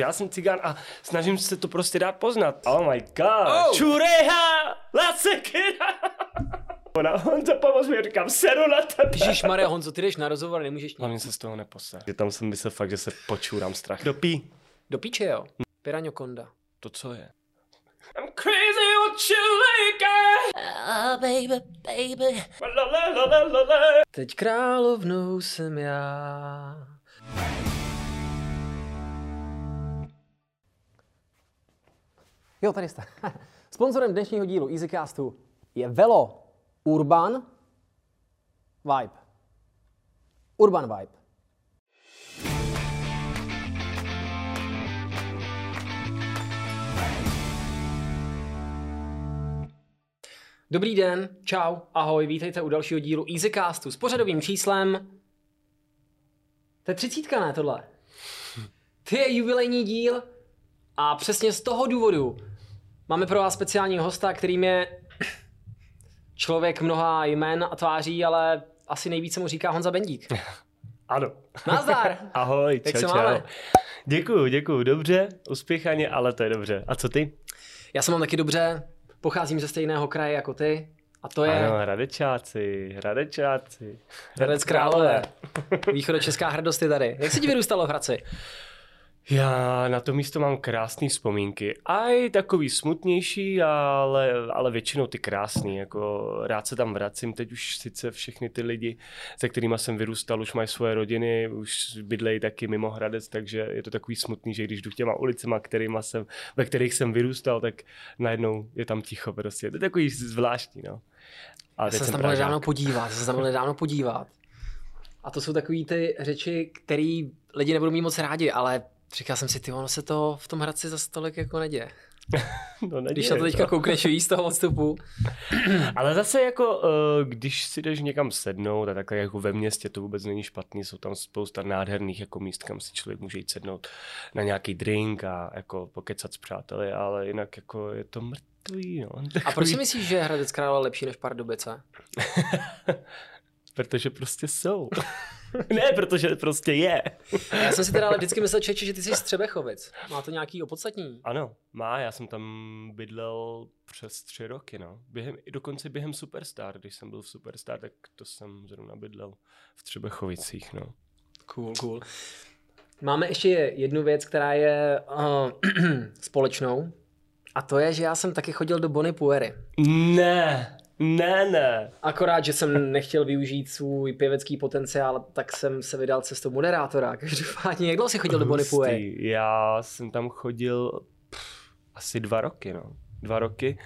Já jsem cigán a snažím se to prostě dát poznat. Oh my god. Oh. Čureha, lasekira. Ona, Honza, pomoz mi, říkám, seru na tebe. Ježíš Maria Honzo, ty jdeš na rozhovor, nemůžeš Hlavně se z toho neposer. Že tam jsem myslel fakt, že se počůrám strach. Dopí. Do píče, jo. Piraňo Konda. To co je? I'm crazy what you like. Ah, baby, baby. La, la, la. Teď královnou jsem já. Jo, tady jste. Sponzorem dnešního dílu EasyCastu je Velo Urban Vibe. Urban Vibe. Dobrý den, čau, ahoj, vítejte u dalšího dílu EasyCastu s pořadovým číslem... To je třicítka, ne tohle? Ty je jubilejní díl a přesně z toho důvodu máme pro vás speciálního hosta, kterým je člověk mnoha jmen a tváří, ale asi nejvíce mu říká Honza Bendík. Ano. Nazdar! Ahoj, Jak čau, se čau. máme? Děkuju, děkuju, dobře, uspěchaně, ale to je dobře. A co ty? Já jsem mám taky dobře, pocházím ze stejného kraje jako ty a to je Ano, Hradečáci, Hradečáci. Hradec Králové. Východočeská hrdost je tady. Jak se ti vyrůstalo v Hradci? Já na to místo mám krásné vzpomínky. A i takový smutnější, ale, ale většinou ty krásný. Jako rád se tam vracím. Teď už sice všechny ty lidi, se kterými jsem vyrůstal, už mají svoje rodiny, už bydlejí taky mimo Hradec, takže je to takový smutný, že když jdu těma ulicema, kterýma jsem, ve kterých jsem vyrůstal, tak najednou je tam ticho prostě. To je takový zvláštní, no. A Já jsem se tam byl nedávno podívat, jsem se tam byl nedávno podívat. A to jsou takové ty řeči, které lidi nebudou mít moc rádi, ale říkal jsem si, ty ono se to v tom Hradci za stolik jako neděje. no, neděje, Když na to teďka koukneš víc z toho odstupu. Ale zase jako, eh, když si jdeš někam sednout a takhle jako ve městě to vůbec není špatný, jsou tam spousta nádherných jako míst, kam si člověk může jít sednout na nějaký drink a jako pokecat s přáteli, ale jinak jako je to mrtvý, no. A proč si myslíš, že je Hradec Králové lepší než Pardubice? Protože prostě jsou. ne, protože prostě je. Já jsem si teda ale vždycky myslel, Čeči, že ty jsi z Třebechovic. Má to nějaký opodstatní? Ano, má, já jsem tam bydlel přes tři roky, no. Během, i dokonce během Superstar, když jsem byl v Superstar, tak to jsem zrovna bydlel v Třebechovicích, no. Cool, cool. Máme ještě jednu věc, která je uh, společnou. A to je, že já jsem taky chodil do Bonny Puery. Ne, ne, ne. Akorát, že jsem nechtěl využít svůj pěvecký potenciál, tak jsem se vydal cestou moderátora. Každopádně, jak dlouho jsi chodil do Bonny Puery? Hustý. Já jsem tam chodil pff, asi dva roky, no. Dva roky.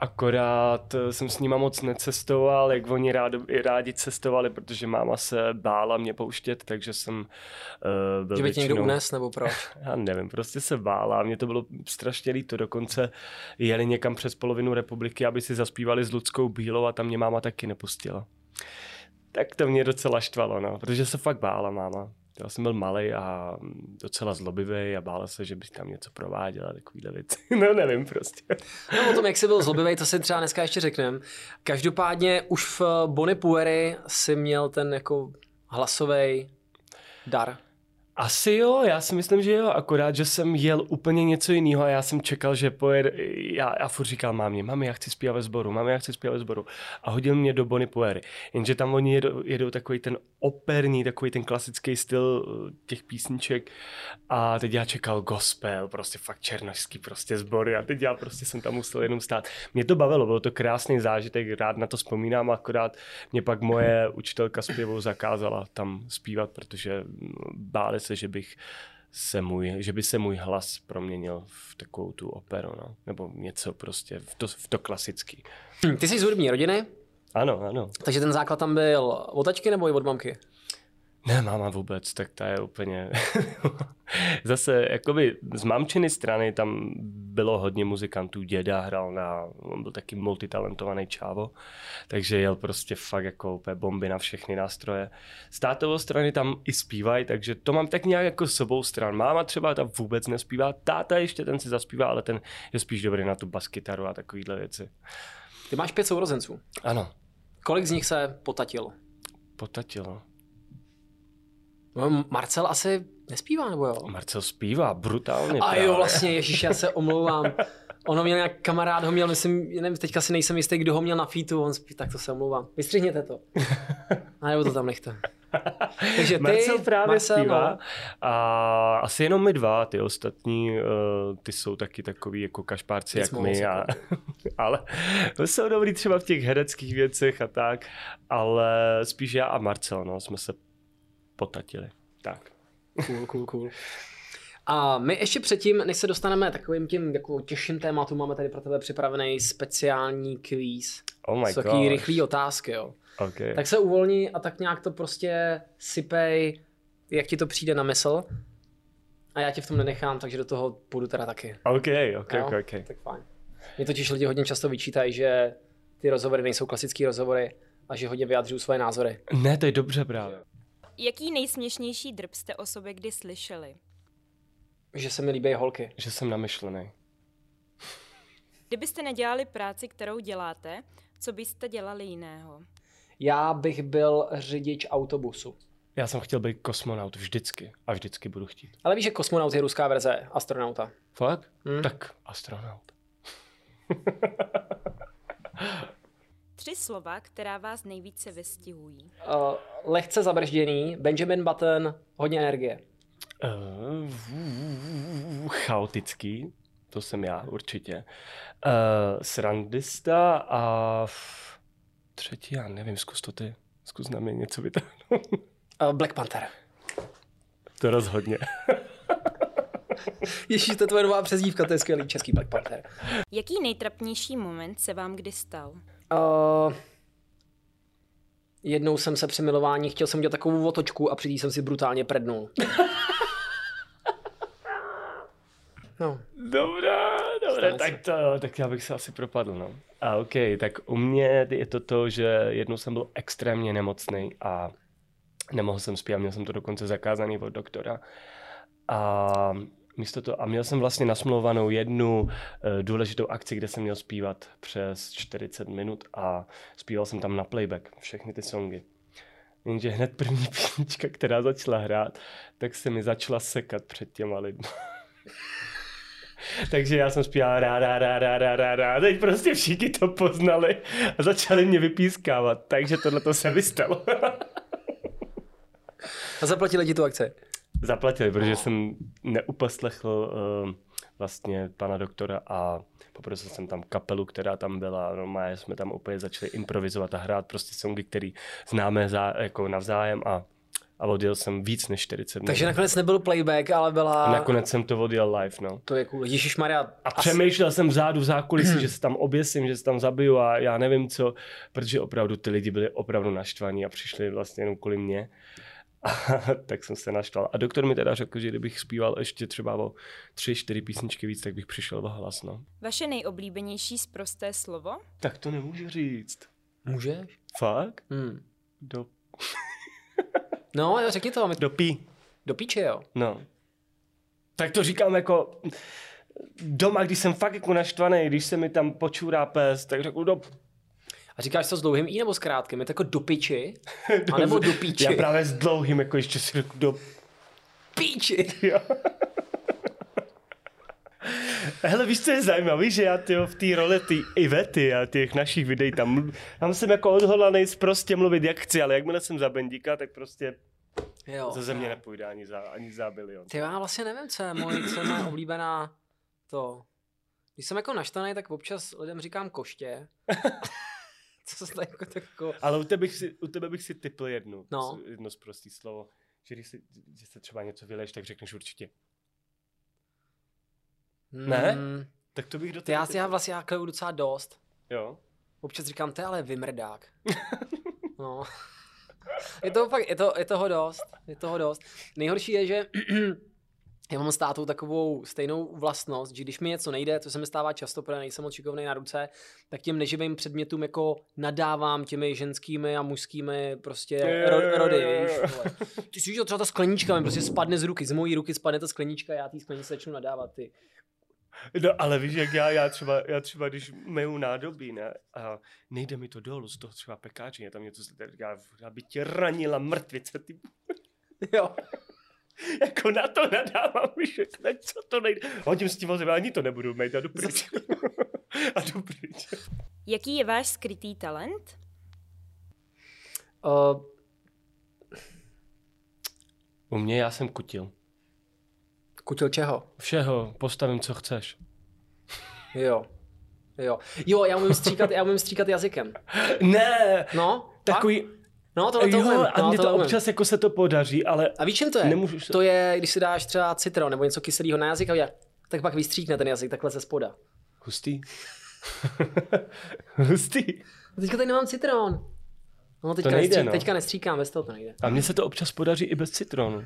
Akorát eh, jsem s nima moc necestoval, jak oni rád, rádi cestovali, protože máma se bála mě pouštět, takže jsem uh, byl Že by tě někdo unes, nebo proč? Já nevím, prostě se bála. Mně to bylo strašně líto. Dokonce jeli někam přes polovinu republiky, aby si zaspívali s Ludskou Bílou a tam mě máma taky nepustila. Tak to mě docela štvalo, no, protože se fakt bála máma. Já jsem byl malý a docela zlobivý a bála se, že bych tam něco prováděla, takovýhle věci. No nevím prostě. No o tom, jak jsi byl zlobivý, to si třeba dneska ještě řekneme. Každopádně už v Bonny Puery si měl ten jako hlasový dar. Asi jo, já si myslím, že jo, akorát, že jsem jel úplně něco jiného a já jsem čekal, že pojede, já, já furt říkal mámě, mami, já chci zpívat ve sboru, mami, já chci zpívat ve sboru. A hodil mě do Bonny Puery, jenže tam oni jedou, jedou takový ten operní, takový ten klasický styl eh, těch písniček. A teď já čekal gospel, prostě fakt černožský prostě sbory a teď já prostě jsem tam musel jenom stát. Mě to bavilo, bylo to krásný zážitek, rád na to vzpomínám, akorát mě pak moje učitelka zpěvu zakázala tam zpívat, protože báli se, že bych se můj, že by se můj hlas proměnil v takovou tu operu, no. nebo něco prostě, v to, v to klasický. Hm, Ty jsi z hudební rodiny, Ano, ano. takže ten základ tam byl od tačky nebo i od mamky? Ne, máma vůbec, tak ta je úplně... Zase, jakoby z mamčiny strany tam bylo hodně muzikantů, děda hrál na, on byl taky multitalentovaný čávo, takže jel prostě fakt jako úplně bomby na všechny nástroje. Z tátovo strany tam i zpívají, takže to mám tak nějak jako s obou stran. Máma třeba ta vůbec nespívá, táta ještě ten si zaspívá, ale ten je spíš dobrý na tu baskytaru a takovýhle věci. Ty máš pět sourozenců. Ano, Kolik z nich se potatil? potatilo. No, Marcel asi Nespívá nebo jo? Marcel zpívá brutálně. A právě. jo, vlastně, ježiš, já se omlouvám. Ono měl nějak kamarád, ho měl, myslím, nevím, teďka si nejsem jistý, kdo ho měl na featu, on spí, tak to se omlouvám. Vystřihněte to. A nebo to tam nechte. Takže ty, Marcel právě Marcel, zpívá no. a asi jenom my dva, ty ostatní, uh, ty jsou taky takový jako kašpárci Ty jak my, a, ale jsou dobrý třeba v těch hereckých věcech a tak, ale spíš já a Marcel, no, jsme se potatili. Tak. Cool, cool, cool. A my ještě předtím, než se dostaneme takovým tím jako těžším tématům, máme tady pro tebe připravený speciální kvíz. Oh my god. rychlý otázky, jo. Okay. Tak se uvolni a tak nějak to prostě sypej, jak ti to přijde na mysl. A já tě v tom nenechám, takže do toho půjdu teda taky. OK, OK, Jo? OK, OK. Tak fajn. Mě totiž lidi hodně často vyčítají, že ty rozhovory nejsou klasické rozhovory a že hodně vyjadřují svoje názory. Ne, to je dobře právě. Jaký nejsměšnější drb jste o sobě kdy slyšeli? Že se mi líbí holky. Že jsem namyšlený. Kdybyste nedělali práci, kterou děláte, co byste dělali jiného? Já bych byl řidič autobusu. Já jsem chtěl být kosmonaut vždycky a vždycky budu chtít. Ale víš, že kosmonaut je ruská verze astronauta. Fakt? Hmm. Tak astronaut. Tři slova, která vás nejvíce vystihují. Uh, lehce zabržděný, Benjamin Button, hodně energie. Uh, chaotický, to jsem já určitě. Uh, srandista a f- třetí, já nevím, zkus to ty. Zkus na mě něco vytáhnout. Uh, Black Panther. to rozhodně. Ježíš, to je tvoje nová přezdívka, to je skvělý český Black Panther. Jaký nejtrapnější moment se vám kdy stal? Uh, jednou jsem se při milování, chtěl jsem udělat takovou otočku a při jsem si brutálně prednul. No, Dobrá, se. tak, to, tak já bych se asi propadl, no. A ok, tak u mě je to to, že jednou jsem byl extrémně nemocný a nemohl jsem zpívat, měl jsem to dokonce zakázaný od doktora. A místo to, a měl jsem vlastně nasmlouvanou jednu uh, důležitou akci, kde jsem měl zpívat přes 40 minut a zpíval jsem tam na playback všechny ty songy. Jenže hned první písnička, která začala hrát, tak se mi začala sekat před těma lidmi. Takže já jsem zpíval rá, rá, rá, rá, rá, rá, rá. Teď prostě všichni to poznali a začali mě vypískávat. Takže tohle to se vystalo. a zaplatili ti tu akci. Zaplatili, protože jsem neuposlechl uh, vlastně pana doktora a poprosil jsem tam kapelu, která tam byla. Normálně jsme tam úplně začali improvizovat a hrát prostě songy, který známe za, jako navzájem a, a odjel jsem víc než 40 minut. Takže nakonec nebyl playback, ale byla... A nakonec jsem to odjel live, no. To je cool. Maria. A přemýšlel jsem vzadu v zákulisí, že se tam oběsím, že se tam zabiju a já nevím co, protože opravdu ty lidi byli opravdu naštvaní a přišli vlastně jenom kvůli mě. A tak jsem se naštval. A doktor mi teda řekl, že kdybych zpíval ještě třeba o tři, čtyři písničky víc, tak bych přišel o hlas, no. Vaše nejoblíbenější sprosté slovo? Tak to nemůžu říct. Můžeš? Fakt? Hmm. Do, No, jo, řekni to. My... do pí. Do píče, jo. No. Tak to říkám jako doma, když jsem fakt jako naštvaný, když se mi tam počůrá pes, tak řeknu do A říkáš to s dlouhým i nebo s krátkým? Je to jako do piči? A nebo do píči? Já právě s dlouhým, jako ještě si řeknu do Píči! Jo. Hele, víš, co je zajímavé, že já tyjo, v té roli ty Ivety a těch našich videí tam, tam jsem jako odhodlaný prostě mluvit jak chci, ale jakmile jsem za bendíka, tak prostě Jo. za země nepůjde ani za, ani za bilion. Ty já vlastně nevím, co je můj, co je moje oblíbená to. Když jsem jako naštvaný, tak občas lidem říkám koště. co se jako tak jako... Ale u tebe bych si, u tebe bych si typl jednu, No. jedno z prostý slovo. Že když si, že se třeba něco vyleš, tak řekneš určitě. Ne? Mm, Tak to bych do já, typl. já vlastně já kleju docela dost. Jo. Občas říkám, to je ale vymrdák. No. Je toho fakt, je, to, je toho dost, je toho dost. Nejhorší je, že já mám s tátou takovou stejnou vlastnost, že když mi něco nejde, to se mi stává často, protože nejsem moc šikovnej na ruce, tak těm neživým předmětům jako nadávám těmi ženskými a mužskými prostě ro, rody, víš, vole. Ty si viděl, třeba ta sklenička mi prostě spadne z ruky, z mojí ruky spadne ta sklenička, já té skleničce začnu nadávat, ty. No, ale víš, jak já, já třeba, já třeba, když meju nádobí, ne, a nejde mi to dolů z toho třeba pekáče, tam něco, tady říká, aby tě ranila mrtvice, ty. Jo. jako na to nadávám, tak co to nejde. Hodím s tím vozem, ani to nebudu mít a jdu pryč. a jdu pryč. Jaký je váš skrytý talent? Uh, U mě já jsem kutil. kutil čeho? Všeho, postavím, co chceš. Jo. Jo. Jo, já umím stříkat, já umím stříkat jazykem. Ne, No, takový? No, tohle to jo, umím. a No, mně to umím. občas jako se to podaří, ale A víš, čím to je? Nemůžu To je, když si dáš třeba citron nebo něco kyselého na jazyk a je, tak pak vystříkne ten jazyk takhle ze spoda. hustý. hustý. A teďka tady nemám citron. No, teďka, nejde, nestří, no. teďka nestříkám, bez toho to nejde. A mně se to občas podaří i bez citronu.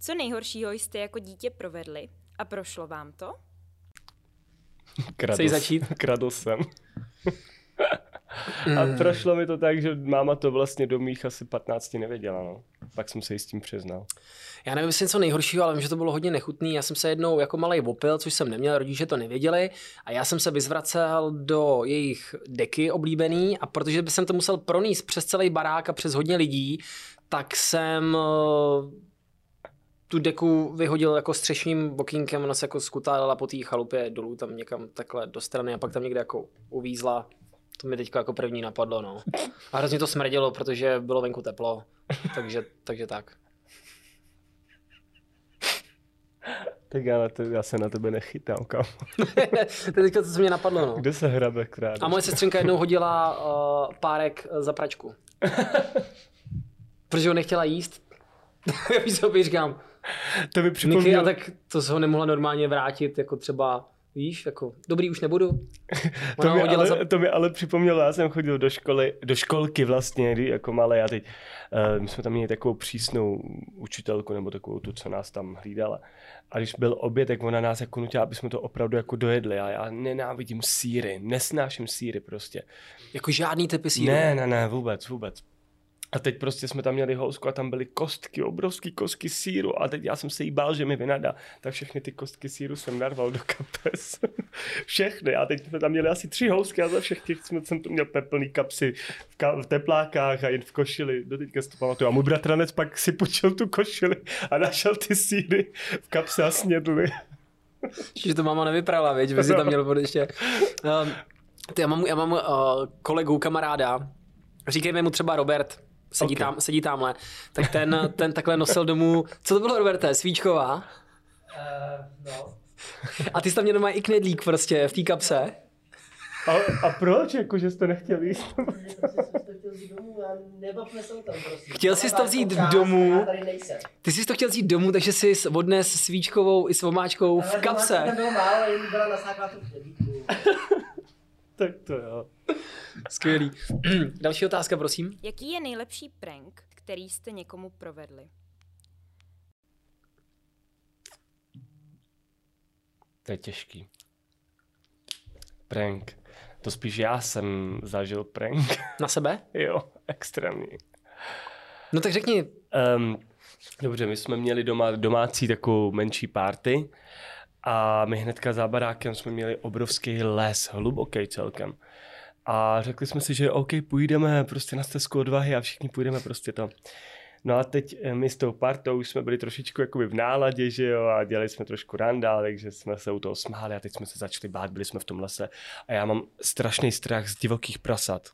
Co nejhoršího jste jako dítě provedli a prošlo vám to? Kradl, Chceš začít? Kradl jsem. A prošlo mi to tak, že máma to vlastně do mých asi 15 nevěděla, no. Pak jsem se jí s tím přiznal. Já nevím, jestli něco nejhoršího, ale vím, že to bylo hodně nechutný. Já jsem se jednou jako malý opil, což jsem neměl, rodiče to nevěděli a já jsem se vyzvracel do jejich deky oblíbený a protože by jsem to musel pronést přes celý barák a přes hodně lidí, tak jsem eh, tu deku vyhodil jako střešním okýnkem, ona se jako skutálila po té chalupě dolů tam někam takhle do strany a pak tam někde jako uvízla. To mi teďka jako první napadlo, no. A hrozně to smrdělo, protože bylo venku teplo, takže, takže tak. Tak já, na to, já se na tebe nechytám, kam. to je teďka to, co mě napadlo, no. Kde se hrabe krát? A moje sestřenka jednou hodila uh, párek eh, za pračku. Protože ho nechtěla jíst. Víš, co říkám. To mi Niky, a připomnělo, tak to se ho nemohla normálně vrátit, jako třeba, víš, jako, dobrý, už nebudu. to, mi ale, za... to mi ale připomnělo, já jsem chodil do školy, do školky vlastně, kdy jako malé a teď, uh, my jsme tam měli takovou přísnou učitelku, nebo takovou tu, co nás tam hlídala. A když byl oběd, tak ona nás jako nutila, aby jsme to opravdu jako dojedli. A já nenávidím síry, nesnáším síry prostě. Jako žádný typy síru. Ne, ne, ne, vůbec, vůbec. A teď prostě jsme tam měli housku a tam byly kostky, obrovský kostky síru a teď já jsem se jí bál, že mi vynadá. Tak všechny ty kostky síru jsem narval do kapes. všechny. A teď jsme tam měli asi tři housky a za všechny jsme, jsem to měl peplný kapsy v, ka- v teplákách a jen v košili. Do teďka si to pamatuju. A můj bratranec pak si počil tu košili a našel ty síry v kapse a snědli. Že to máma nevyprala, viď, že si tam měl pod ještě. Um, ty, já mám, já mám uh, kolegu, kamaráda, říkejme mu třeba Robert, sedí, Ok. tam, sedí tamhle, tak ten, ten takhle nosil domů, co to bylo Roberte, svíčková? Uh, no. A ty jsi tam měl doma i knedlík prostě v té kapse. A, a proč? Jako, že jíst? Jsem to chtěl vzít domů a nebavme se o tom, prosím. Chtěl jsi to vzít domů? Ty jsi to chtěl vzít domů, takže jsi odnes svíčkovou i s vomáčkou v Ale kapse. Tam bylo málo, jen byla nasáklá tu knedlíku. tak to jo. Skvělý. Další otázka, prosím. Jaký je nejlepší prank, který jste někomu provedli? To je těžký. Prank. To spíš já jsem zažil prank. Na sebe? jo, extrémní. No tak řekni, Um, dobře, my jsme měli doma domácí takovou menší party a my hnedka za barákem jsme měli obrovský les, hluboký celkem. A řekli jsme si, že OK, půjdeme prostě na stezku odvahy a všichni půjdeme prostě to. No a teď eh, my s tou partou už jsme byli trošičku jakoby v náladě, že jo, a dělali jsme trošku randa, takže jsme se u toho smáli a teď jsme se začali bát, byli jsme v tom lese a já mám strašný strach z divokých prasat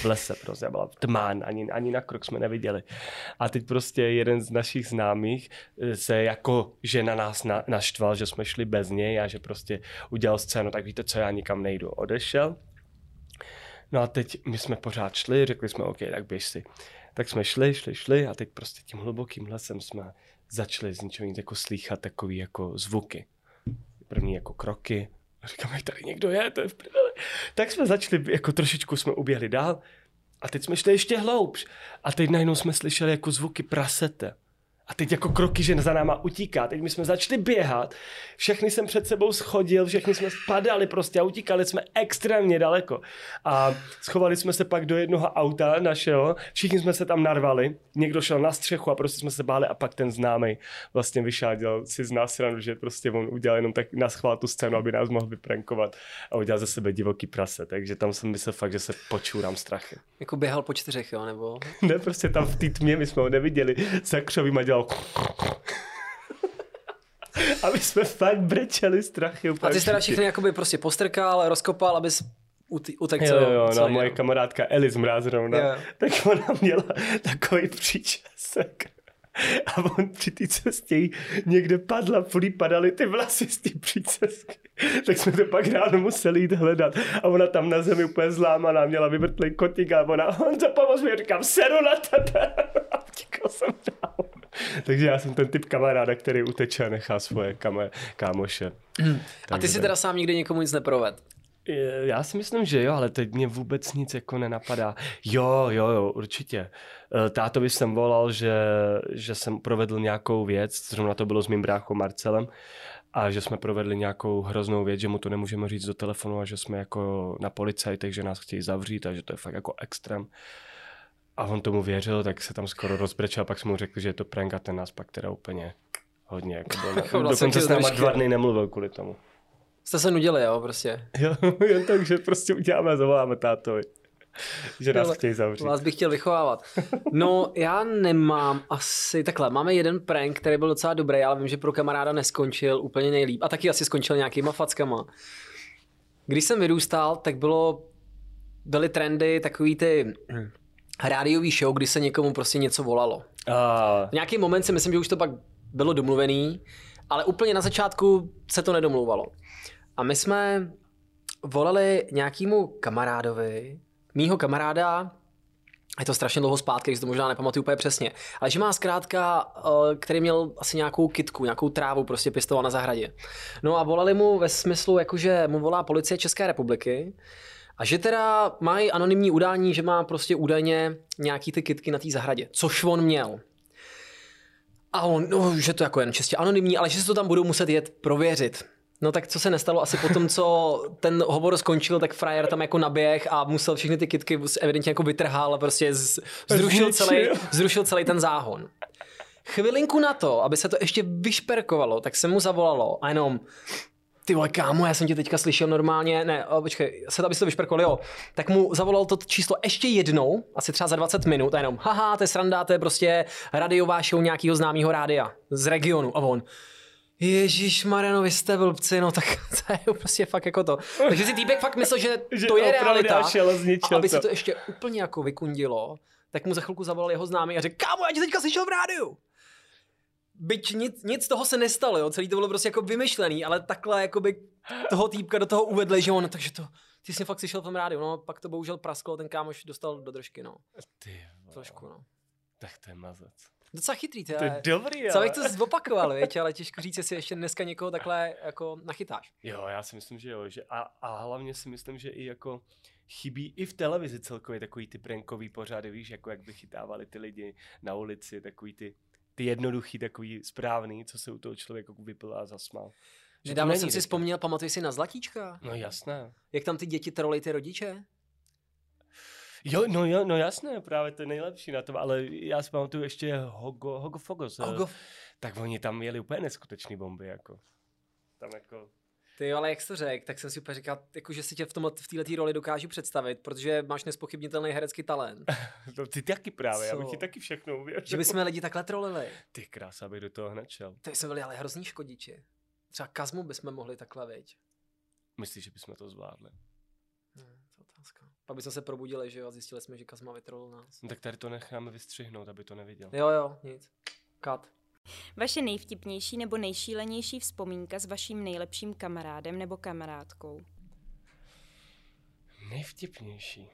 v lese, prostě byla tmá, ani, ani na krok jsme neviděli. A teď prostě jeden z našich známých eh, se jako, že na nás na, naštval, že jsme šli bez něj a že prostě udělal scénu, tak víte co, já nikam nejdu. Odešel, No a teď my jsme pořád šli, řekli jsme, OK, tak běž si. Tak jsme šli, šli, šli a teď prostě tím hlubokým lesem jsme začali z ničeho jako slýchat takový jako zvuky. První jako kroky. A říkáme, tady někdo je, to je v prdeli. Tak jsme začali, jako trošičku jsme uběhli dál a teď jsme šli ještě hloubš. A teď najednou jsme slyšeli jako zvuky prasete. A teď jako kroky, že za náma utíká. Teď my jsme začali běhat, všechny jsem před sebou schodil, všechny jsme spadali prostě a utíkali jsme extrémně daleko. A schovali jsme se pak do jednoho auta našeho, všichni jsme se tam narvali, někdo šel na střechu a prostě jsme se báli a pak ten známý vlastně dělal si z nás ranu, že prostě on udělal jenom tak na schvál tu scénu, aby nás mohl vyprankovat a udělal ze sebe divoký prase. Takže tam jsem myslel fakt, že se počůrám strachy. jako běhal po čtyřech, jo, nebo? Ne, prostě tam v té tmě my jsme ho neviděli za křovím a dělal dělal a my jsme fakt brečeli strachy úplně A ty jsi teda všichni. všechny jakoby prostě postrkal, rozkopal, abys ut- utekl Jo, jo, no, moje kamarádka Eli Mrázrovna, Jo. tak ona měla takový příčesek. A on při té cestě někde padla, furt padaly ty vlasy z té přícesky. Tak jsme to pak ráno museli jít hledat. A ona tam na zemi úplně zlámaná, měla vyvrtlý kotík a ona, on za pomoc mi, říkám, seru na tebe. A utíkal jsem dál. Takže já jsem ten typ kamaráda, který uteče a nechá svoje kame, kámoše. A ty si teda sám nikdy někomu nic neproved. Já si myslím, že jo, ale teď mě vůbec nic jako nenapadá. Jo, jo, jo, určitě. Eh, Tátovi jsem volal, že, že jsem provedl nějakou věc, zrovna to bylo s mým bráchou Marcelem, a že jsme provedli nějakou hroznou věc, že mu to nemůžeme říct do telefonu a že jsme jako na policajtech, že nás chtějí zavřít a že to je fakt jako extrém. A on tomu věřil, tak se tam skoro rozbrečel, pak jsme mu řekli, že je to prank a ten nás pak teda úplně hodně jako byl. Na, vlastně dokonce s náma dva dny nemluvil kvůli tomu. Jste se nudili, jo, prostě. Jo, jen tak, že prostě uděláme zavoláme tátovi. Že nás chtějí zavřít. Vás bych chtěl vychovávat. No, já nemám asi, takhle, máme jeden prank, který byl docela dobrý, ale vím, že pro kamaráda neskončil úplně nejlíp. A taky asi skončil nějakýma fackama. Když jsem vyrůstal, tak bylo, byly trendy takový ty rádiový show, kdy se někomu prostě něco volalo. A, V nějaký moment si myslím, že už to pak bylo domluvený, ale úplně na začátku se to nedomlouvalo. A my jsme volali nějakému kamarádovi, mýho kamaráda, je to strašně dlouho zpátky, když to možná nepamatuju úplně přesně, ale že má zkrátka, eh, který měl asi nějakou kitku, nějakou trávu prostě pěstoval na zahradě. No a volali mu ve smyslu, jakože mu volá policie České republiky a že teda mají anonymní udání, že má prostě údajně nějaký ty kitky na té zahradě, což on měl. A on, no, že to jako jen čistě anonymní, ale že se to tam budou muset jet prověřit. No tak co se nestalo asi po tom, co ten hovor skončil, tak frajer tam jako naběh a musel všechny ty kitky evidentně jako vytrhal a prostě z, zrušil, celý, zrušil celý ten záhon. Chvilinku na to, aby se to ještě vyšperkovalo, tak se mu zavolalo a jenom ty vole, kámo, já jsem tě teďka slyšel normálně, ne, o, počkej, se to, aby se to vyšperkovalo, jo. Tak mu zavolal to číslo ještě jednou, asi třeba za 20 minut a jenom, haha, to je sranda, to je prostě radiová show nějakého známého rádia z regionu. A on, Ježíš Mariano, vy jste blbci, no tak to je prostě fakt jako to. Takže si týpek fakt myslel, že, Že to je realita. šel a A aby se to. ještě úplně jako vykundilo, tak mu za chvilku zavolal jeho známý a řekl, kámo, já tě teďka slyšel v rádiu. Byť nic, nic z toho se nestalo, jo? celý to bylo prostě jako vymyšlený, ale takhle jakoby toho týpka do toho uvedli, že on, takže to, ty jsi fakt slyšel v tom rádiu, no, pak to bohužel prasklo, ten kámoš dostal do držky, no, Ty trošku, no. Tak to je mazec. Docela chytrý, ty, To je dobrý, Co bych to zopakoval, věď, ale těžko říct, jestli ještě dneska někoho takhle jako nachytáš. Jo, já si myslím, že jo. Že a, a hlavně si myslím, že i jako chybí i v televizi celkově takový ty prankový pořady, víš, jako jak by chytávali ty lidi na ulici, takový ty, ty jednoduchý, takový správný, co se u toho člověka vypil a zasmál. Nedávno jsem si vzpomněl, pamatuješ si na Zlatíčka? No jasné. Jak tam ty děti trolej ty rodiče? Jo, no jo, no jasné, právě to je nejlepší na tom, ale já si pamatuju ještě Hogo, Hogo Fogos. eh, Hogo, Tak oni tam měli úplně neskutečný bomby, jako. Tam jako... Ty jo, ale jak jsi to řekl, tak jsem si úplně říkal, jako, že si tě v, tomhle, v této roli dokážu představit, protože máš nespochybnitelný herecký talent. No, ty taky právě, já bych Co? ti taky všechno uvěřil. že bychom lidi takhle trolili. Ty krása, abych do toho hned šel. To jsme byli ale hrozný škodiči. Třeba Kazmu bychom mohli takhle, viď? Myslíš, že bychom to zvládli? Hmm, otázka. Pak bychom se probudili, že jo, a zjistili jsme, že Kazma vytrolil nás. No tak tady to necháme vystřihnout, aby to neviděl. Jo, jo, nic. Kat. Vaše nejvtipnější nebo nejšílenější vzpomínka s vaším nejlepším kamarádem nebo kamarádkou. Nejvtipnější.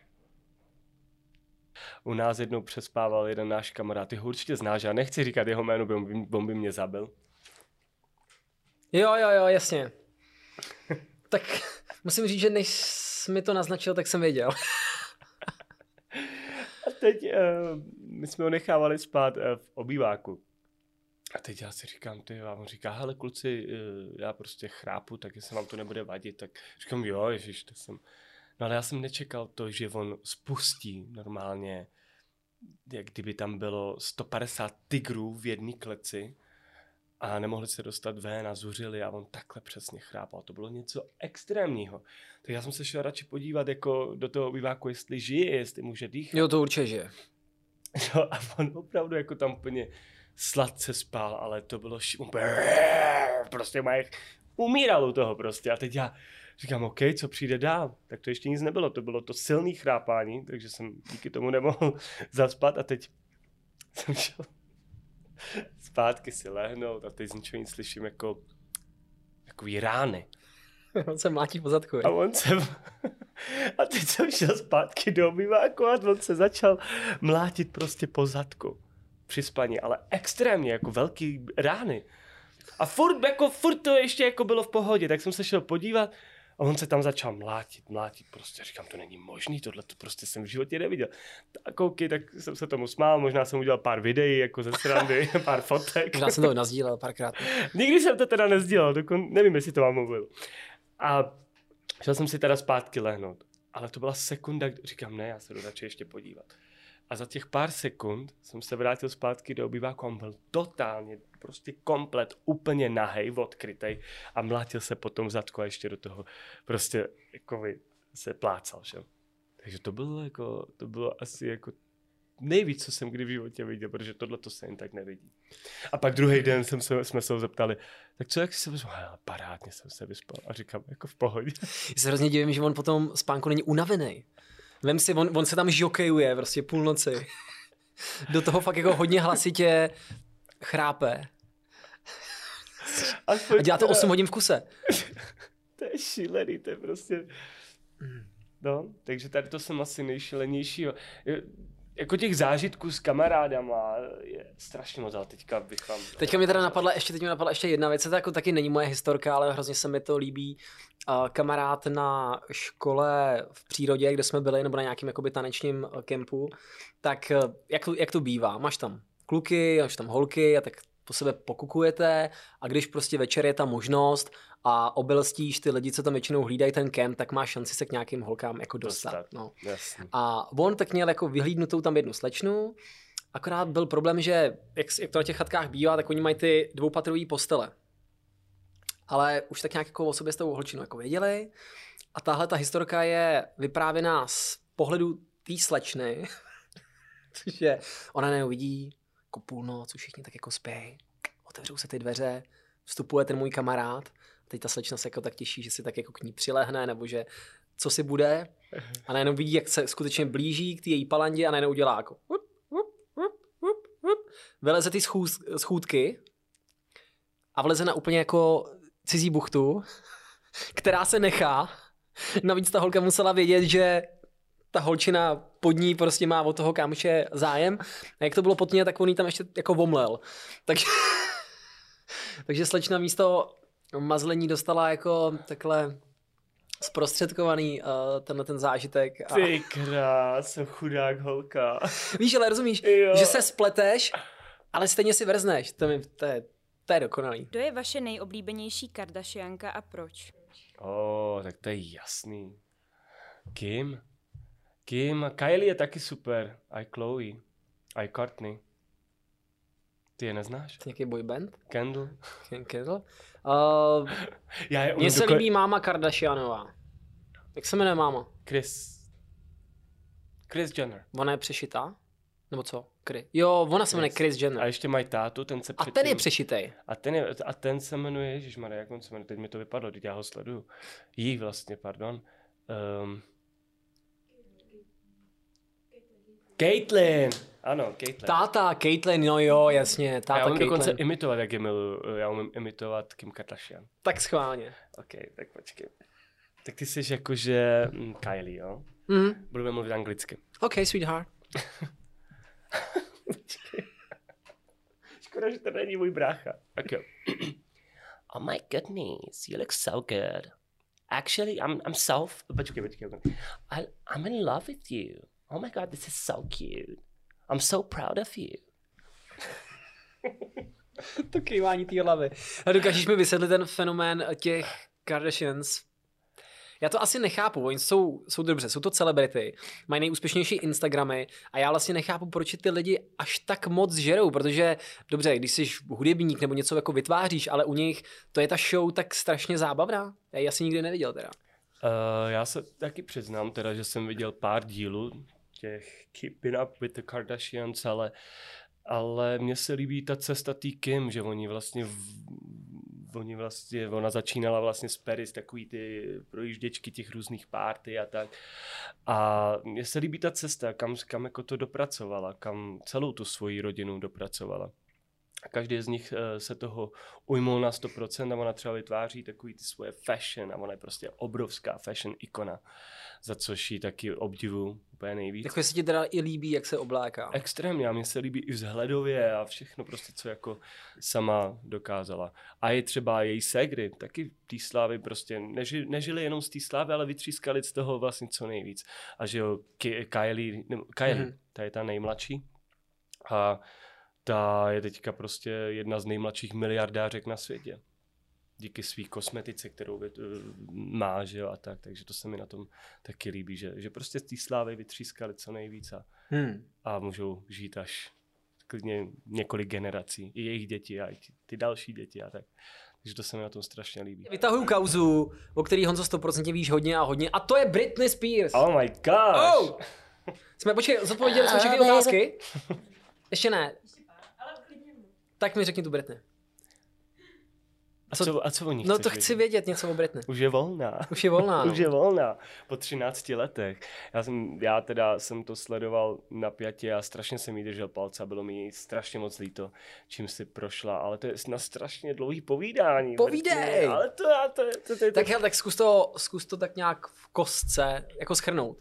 U nás jednou přespával jeden náš kamarád, ty ho určitě znáš, já nechci říkat jeho jméno, bo on by, on by mě zabil. Jo, jo, jo, jasně. tak musím říct, že než jsi mi to naznačil, tak jsem věděl. A teď uh, my jsme ho nechávali spát uh, v obýváku. A teď já si říkám, ty a on říká, hele kluci, uh, já prostě chrápu, tak jestli vám to nebude vadit, tak říkám, jo, ježiš, to jsem... No ale já jsem nečekal to, že on spustí normálně, jak kdyby tam bylo 150 tigrů v jedné kleci a nemohli se dostat ven a zuřili a on takhle přesně chrápal. To bylo něco extrémního. Tak já jsem se šel radši podívat jako do toho obýváku, jestli žije, jestli může dýchat. Jo, to určitě, že. Jo, a on opravdu jako tam úplně sladce spal, ale to bylo ši... prostě Mike umíral u toho prostě a teď já říkám, OK, co přijde dál? Tak to ještě nic nebylo, to bylo to silný chrápání, takže jsem díky tomu nemohl zaspat a teď jsem šel zpátky si lehnout a teď z ničeho nic slyším jako takový rány. On se mlátí po zadku. A on se... A teď jsem šel zpátky do obýváku a on se začal mlátit prostě po zadku. Při spaní, ale extrémně, jako velký rány. A furt, jako, furt to ještě jako bylo v pohodě, tak jsem se šel podívat a on se tam začal mlátit, mlátit, prostě říkám, to není možný, tohle to prostě jsem v životě neviděl. Tak OK, tak jsem se tomu smál, možná jsem udělal pár videí, jako ze srandy, pár fotek. Já jsem to nazdílel párkrát. Nikdy jsem to teda nezdílel, dokon, nevím, jestli to vám mluvil. A šel jsem si teda zpátky lehnout. Ale to byla sekunda, kdy říkám, ne, já se jdu radši ještě podívat. A za těch pár sekund jsem se vrátil zpátky do obýváku a on byl totálně, prostě komplet, úplně nahej, odkrytej a mlátil se potom zadku a ještě do toho prostě jako se plácal, že? Takže to bylo jako, to bylo asi jako nejvíc, co jsem kdy v životě viděl, protože tohle to se jen tak nevidí. A pak druhý den jsem se, jsme se ho zeptali, tak co, jak jsi se vyspal? Parádně jsem se vyspal. A říkám, jako v pohodě. Já se hrozně divím, že on potom spánku není unavený. Vem si, on, on se tam žokejuje prostě půlnoci. Do toho fakt jako hodně hlasitě chrápe. Aspoň A dělá to teda- 8 hodin v kuse. To je šílený, to je prostě... No, takže tady to jsem asi nejšilenější. Jako těch zážitků s kamarádama je strašně moc, ale teďka bych vám... Teďka mě teda napadla, ještě teď mě napadla ještě jedna věc, to jako taky není moje historka, ale hrozně se mi to líbí. Kamarád na škole v přírodě, kde jsme byli, nebo na nějakém jakoby tanečním eh, kempu, tak eh, jak jak to bývá? Máš tam kluky, máš tam holky a tak po sebe pokukujete a když prostě večer je ta možnost a obelstíš ty lidi, co tam většinou hlídají ten kemp, tak máš šanci se k nějakým holkám jako dostat. Dostat. No. Jasně. A on tak měl jako vyhlídnutou tam jednu slečnu, akorát byl problém, že jak, jak to na těch chatkách bývá, tak oni mají ty dvoupatrový postele. Ale už tak nějak jako o sobě s tou holčinou jako věděli. A tahle ta historka je vyprávěná z pohledu té slečny, což je, ona najednou vidí jako půlnoc, už všichni tak jako spí, otevřou se ty dveře, vstupuje ten můj kamarád, teď ta slečna se jako tak těší, že si tak jako k ní přilehne, nebo že co si bude. A najednou vidí, jak se skutečně blíží k té její palandě a najednou udělá jako vyleze ty schůdky a vleze na úplně jako cizí buchtu, která se nechá. Navíc ta holka musela vědět, že ta holčina pod ní prostě má od toho kámoše zájem. A jak to bylo pod ní, tak on jí tam ještě jako vomlel. Takže, takže slečna místo mazlení dostala jako takhle zprostředkovaný uh, tenhle ten zážitek. A... Ty krás, chudák holka. Víš, ale rozumíš, Jo. že se spleteš, ale stejně si vrzneš. To, mi, to, je, to je dokonalý. Kdo je vaše nejoblíbenější Kardashianka a proč? O, oh, tak to je jasný. Kim? Kim a Kylie je taky super. A i Chloe. A i Courtney. Ty je neznáš? Nějaký boyband? Kendall? Ken Kendall? Uh, Já je mně se líbí máma Kardashianová. Jak se jmenuje máma? Chris. Chris Jenner. Ona je přešitá? Nebo co? Kry. Jo, ona se jmenuje Yes. Chris A Jenner. ještě mají tátu, ten se A ten je přešitej. A ten, je, a ten se jmenuje, ježišmarja, jak on se jmenuje, teď mi to vypadlo, teď já ho sleduju. Jí vlastně, pardon. Um, Caitlyn! Ano, Caitlyn. Táta, Caitlyn, no jo, jasně, já táta umím dokonce Caitlyn. imitovat, jak je miluju. Já umím imitovat Kim Kardashian. Tak schválně. OK, tak počkej. Tak ty jsi jakože mm, Kylie, jo? Mm. Budeme mluvit anglicky. OK, sweetheart. Škoda, že to není můj brácha. Tak jo. oh my goodness, you look so good. Actually, I'm, I'm so... Počkej, počkej. počkej. I, I'm in love with you. Oh my god, this is so cute. I'm so proud of you. to kývání té hlavy. A dokážeš mi vysvětlit ten fenomén těch Kardashians? Já to asi nechápu, oni jsou, jsou dobře, jsou to celebrity, mají nejúspěšnější Instagramy a já vlastně nechápu, proč ty lidi až tak moc žerou, protože dobře, když jsi hudebník nebo něco jako vytváříš, ale u nich to je ta show tak strašně zábavná. Já ji asi nikdy neviděl teda. Uh, já se taky přiznám teda, že jsem viděl pár dílů těch Keeping Up with the Kardashians, ale ale mně se líbí ta cesta tý Kim, že oni vlastně v, oni vlastně, ona začínala vlastně z Paris, takový ty projížděčky těch různých párty a tak. A mně se líbí ta cesta, kam, kam jako to dopracovala, kam celou tu svoji rodinu dopracovala. A každý z nich eh, se toho ujmul na 100% a ona třeba vytváří takový ty svoje fashion a ona je prostě obrovská fashion ikona, za což ji taky obdivu úplně nejvíc. Jako se ti teda i líbí, jak se obléká. Extrémně, a mně se líbí i vzhledově a všechno prostě, co jako sama dokázala. A je třeba její segry, taky té slávy prostě neži, nežili jenom z té slávy, ale vytřískali z toho vlastně co nejvíc. A že jo, Kylie, nebo Kylie, Mhm. mm-hmm. ta je ta nejmladší. A ta je teďka prostě jedna z nejmladších miliardářek na světě. Díky své kosmetice, kterou vyt- má, že jo, a tak. Takže to se mi na tom taky líbí, že, že prostě z té slávy vytřískali co nejvíc a, Hmm. a můžou žít až klidně několik generací. I jejich děti a i ty, ty další děti a tak. Takže to se mi na tom strašně líbí. Vytahuju kauzu, o který Honzo 100% víš hodně a hodně, a to je Britney Spears. Oh my gosh! Oh! Jsme, počkej, zodpověděli jsme všechny otázky? Ještě ne. Tak mi řekni tu Britney. A co, a co o ní No to chci vědět něco o Britney. Už je volná. Už je volná. No. Už je volná. Po 13 letech. Já, jsem, já teda jsem to sledoval na pětě a strašně jsem jí držel palce a bylo mi strašně moc líto, čím si prošla. Ale to je na strašně dlouhý povídání. Povídej! Vrtně. Ale to, to, to, to, to, to Tak hele, tak zkus to, zkus to tak nějak v kostce jako schrnout.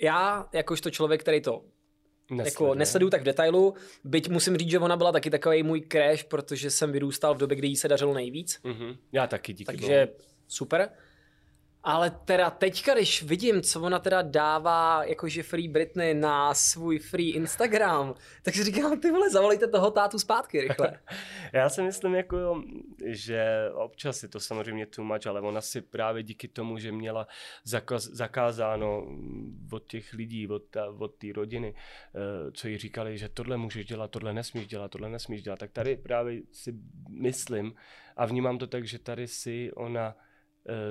Já, jakožto člověk, který to jako nesleduju tak v detailu, byť musím říct, že ona byla taky takový můj crash, protože jsem vyrůstal v době, kdy jí se dařilo nejvíc. Mhm. Já taky, díky Takže bohu. super. Ale teda teďka, když vidím, co ona teda dává jakože Free Britney na svůj free Instagram, tak si říkám, ty vole, zavolejte toho tátu zpátky rychle. Já si myslím, jako, že občas je to samozřejmě too much, ale ona si právě díky tomu, že měla zakaz, zakázáno od těch lidí, od, ta, od té rodiny, eh, co jí říkali, že tohle můžeš dělat, tohle nesmíš dělat, tohle nesmíš dělat, tak tady právě si myslím a vnímám to tak, že tady si ona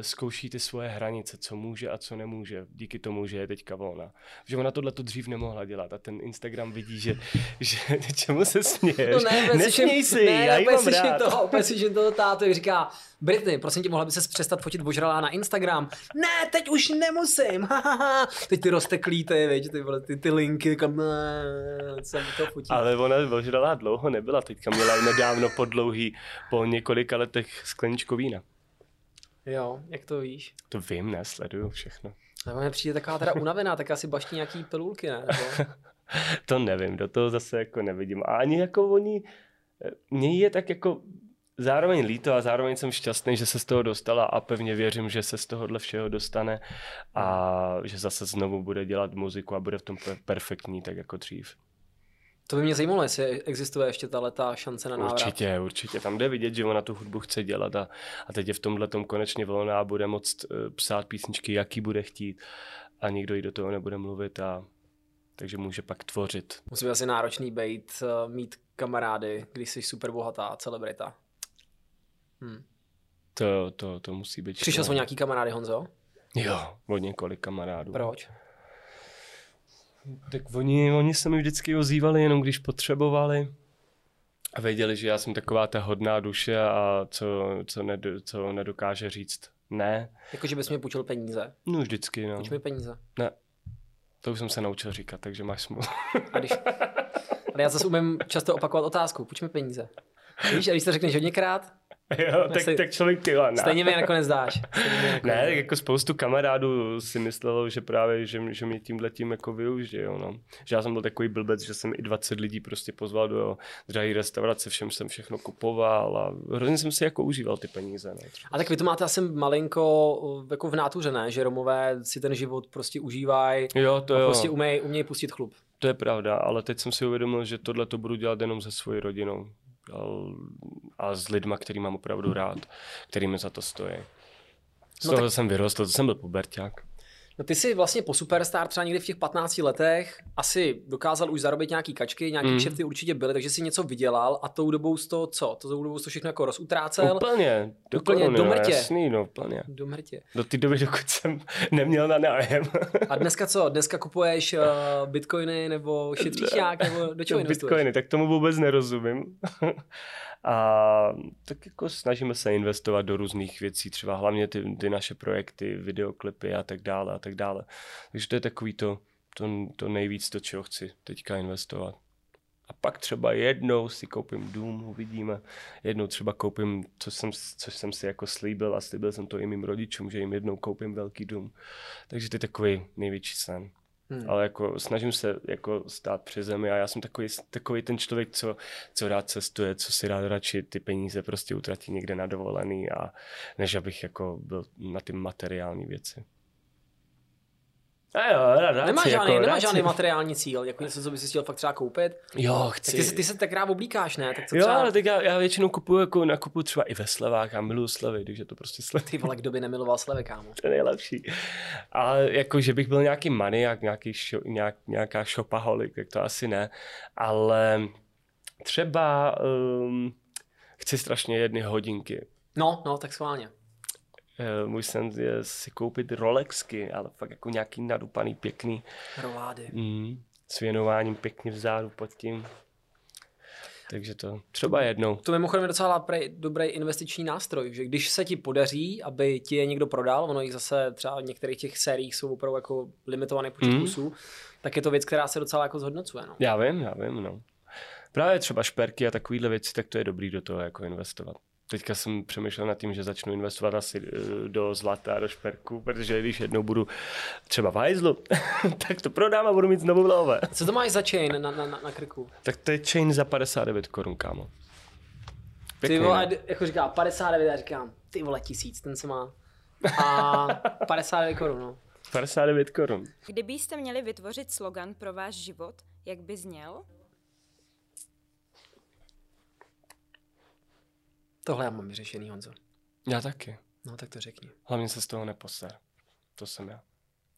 zkouší ty svoje hranice, co může a co nemůže, díky tomu, že je teďka volná. Že ona tohle to dřív nemohla dělat a ten Instagram vidí, že, že čemu se směješ. No ne, Nesměj si, ne, já ji mám rád. toho, slyším toho tátu, jak říká, Britney, prosím tě, mohla by se přestat fotit božralá na Instagram. Ne, teď už nemusím, ha, ha, ha. Teď ty rozteklý, ty, viď, ty, ty, ty linky, kam, ne, jsem to fotí. Ale ona ožralá dlouho nebyla, teďka měla nedávno po dlouhý, po několika letech skleničku vína. Jo, jak to víš? To vím, ne, sleduju všechno. Ale mě přijde taková teda unavená, tak asi baští nějaký pilulky, ne? Nebo... To nevím, do toho zase jako nevidím. A ani jako oni, mě je tak jako zároveň líto a zároveň jsem šťastný, že se z toho dostala a pevně věřím, že se z tohohle všeho dostane a že zase znovu bude dělat muziku a bude v tom pe- perfektní, tak jako dřív. To by mě zajímalo, jestli existuje ještě ta ta šance na návrat. Určitě, určitě. Tam jde vidět, že ona tu hudbu chce dělat a, a teď je v tomhle tom konečně volná a bude moct uh, psát písničky, jaký bude chtít a nikdo jí do toho nebude mluvit a takže může pak tvořit. Musí být asi náročný být, uh, mít kamarády, když jsi super bohatá celebrita. Hm. To, to, to musí být. Přišel jsi o nějaký kamarády, Honzo? Jo, od několik kamarádů. Proč? Tak oni, oni se mi vždycky ozývali jenom když potřebovali a věděli, že já jsem taková ta hodná duše a co, co, ned, co nedokáže říct ne. Jako, že bys mi půjčil peníze. No vždycky, no. Půjč mi peníze. Ne, to už jsem se naučil říkat, takže máš smůlu. A když... Ale já zase umím často opakovat otázku. Půjč mi peníze. Víš, a když to řekneš hodněkrát, jo, tak, Stej- tak člověk ty ne. stejně mi nakonec dáš. Mi nakonec Ne, tak jako spoustu kamarádů si myslelo, že právě, že, že mě tímhle tím jako využijou, no. Že já jsem byl takový blbec, že jsem i 20 lidí prostě pozval do drahé restaurace, všem jsem všechno kupoval a hrozně jsem si jako užíval ty peníze, no. A tak vy to máte asi malinko uh, jako v nátuře, ne? Že Romové si ten život prostě užívají Jo, to a jo, prostě umějí uměj pustit chlup. to je pravda, ale teď jsem si uvědomil, že tohle to budu dělat jenom se svojí rodinou a, s lidma, který mám opravdu rád, který mi za to stojí. Z No toho tak- jsem vyrostl, to jsem byl puberták. No ty jsi vlastně po Superstar třeba někdy v těch 15 letech asi dokázal už zarobit nějaký kačky, nějaký Mm. kšefty určitě byly, takže si něco vydělal a tou dobou to co? Tou dobou to všechno jako rozutrácel Úplně, do Úplně koruny, do no, mrtě. Jasný, no, úplně. do mrtě. Do té doby, dokud jsem neměl na nájem. A dneska co? Dneska kupuješ uh, bitcoiny nebo šetříš nějak nebo do čeho investuješ? Bitcoiny, tak tomu vůbec nerozumím. A tak jako snažíme se investovat do různých věcí, třeba hlavně ty, ty naše projekty, videoklipy a tak dále a tak dále. Takže to je takový to, to, to nejvíc, do čeho chci teďka investovat. A pak třeba jednou si koupím dům, uvidíme. Jednou třeba koupím, co jsem, což jsem si jako slíbil a slíbil jsem to i mým rodičům, že jim jednou koupím velký dům. Takže to je takový největší sen. Hmm. Ale jako snažím se jako stát při zemi a já jsem takový, takový ten člověk, co, co rád cestuje, co si rád radši ty peníze prostě utratí někde na dovolený a než abych jako byl na ty materiální věci. A jo, rád, si, žádný, jako, nemáš rád žádný si- materiální cíl, jako něco, co bys si chtěl fakt třeba koupit? Jo, Tak chci. ty, se- ty se tak rád oblíkáš, ne? Tak co Jo, třeba... ale tak já, já většinou kupuju, jako nakupuju třeba i ve slevách a miluju slevy, takže to prostě slevy. Ty vole, kdo by nemiloval slevy, kámo? to je nejlepší. Ale jako, že bych byl nějaký maniak, nějaký šo, nějak, nějaká shopaholic, tak to asi ne. Ale třeba um, chci strašně jedny hodinky. No, no, tak schválně. Eh, Můj sen je si koupit Rolexky, ale fakt jako nějaký nadupaný, pěkný, Rolády. mm, s věnováním pěkně vzadu pod tím. Takže to třeba jednou. To mimochodem je docela prej, dobrý investiční nástroj, že když se ti podaří, aby ti je někdo prodal, ono jich zase třeba v některých těch sériích jsou opravdu jako limitovaný počet Mm. kusů, tak je to věc, která se docela jako zhodnocuje. No. Já vím, já vím, no. Právě třeba šperky a takovéhle věci, tak to je dobrý do toho jako investovat. Teďka jsem přemýšlel nad tím, že začnu investovat asi eh, do zlata, do šperku, protože když jednou budu třeba v hajzlu, tak to prodám a budu mít znovu lové. Co to máš za chain na, na, na, na krku? Tak to je chain za 59 korun, kámo. Ty Pěkný, vole, ne? jako říká 59, já říkám, ty vole tisíc, ten se má. A 59 korun, no. 59 korun. Kdybyste měli vytvořit slogan pro váš život, jak by zněl? Tohle já mám vyřešený, Honzo. Já taky. No tak to řekni. Hlavně se z toho neposer. To jsem já.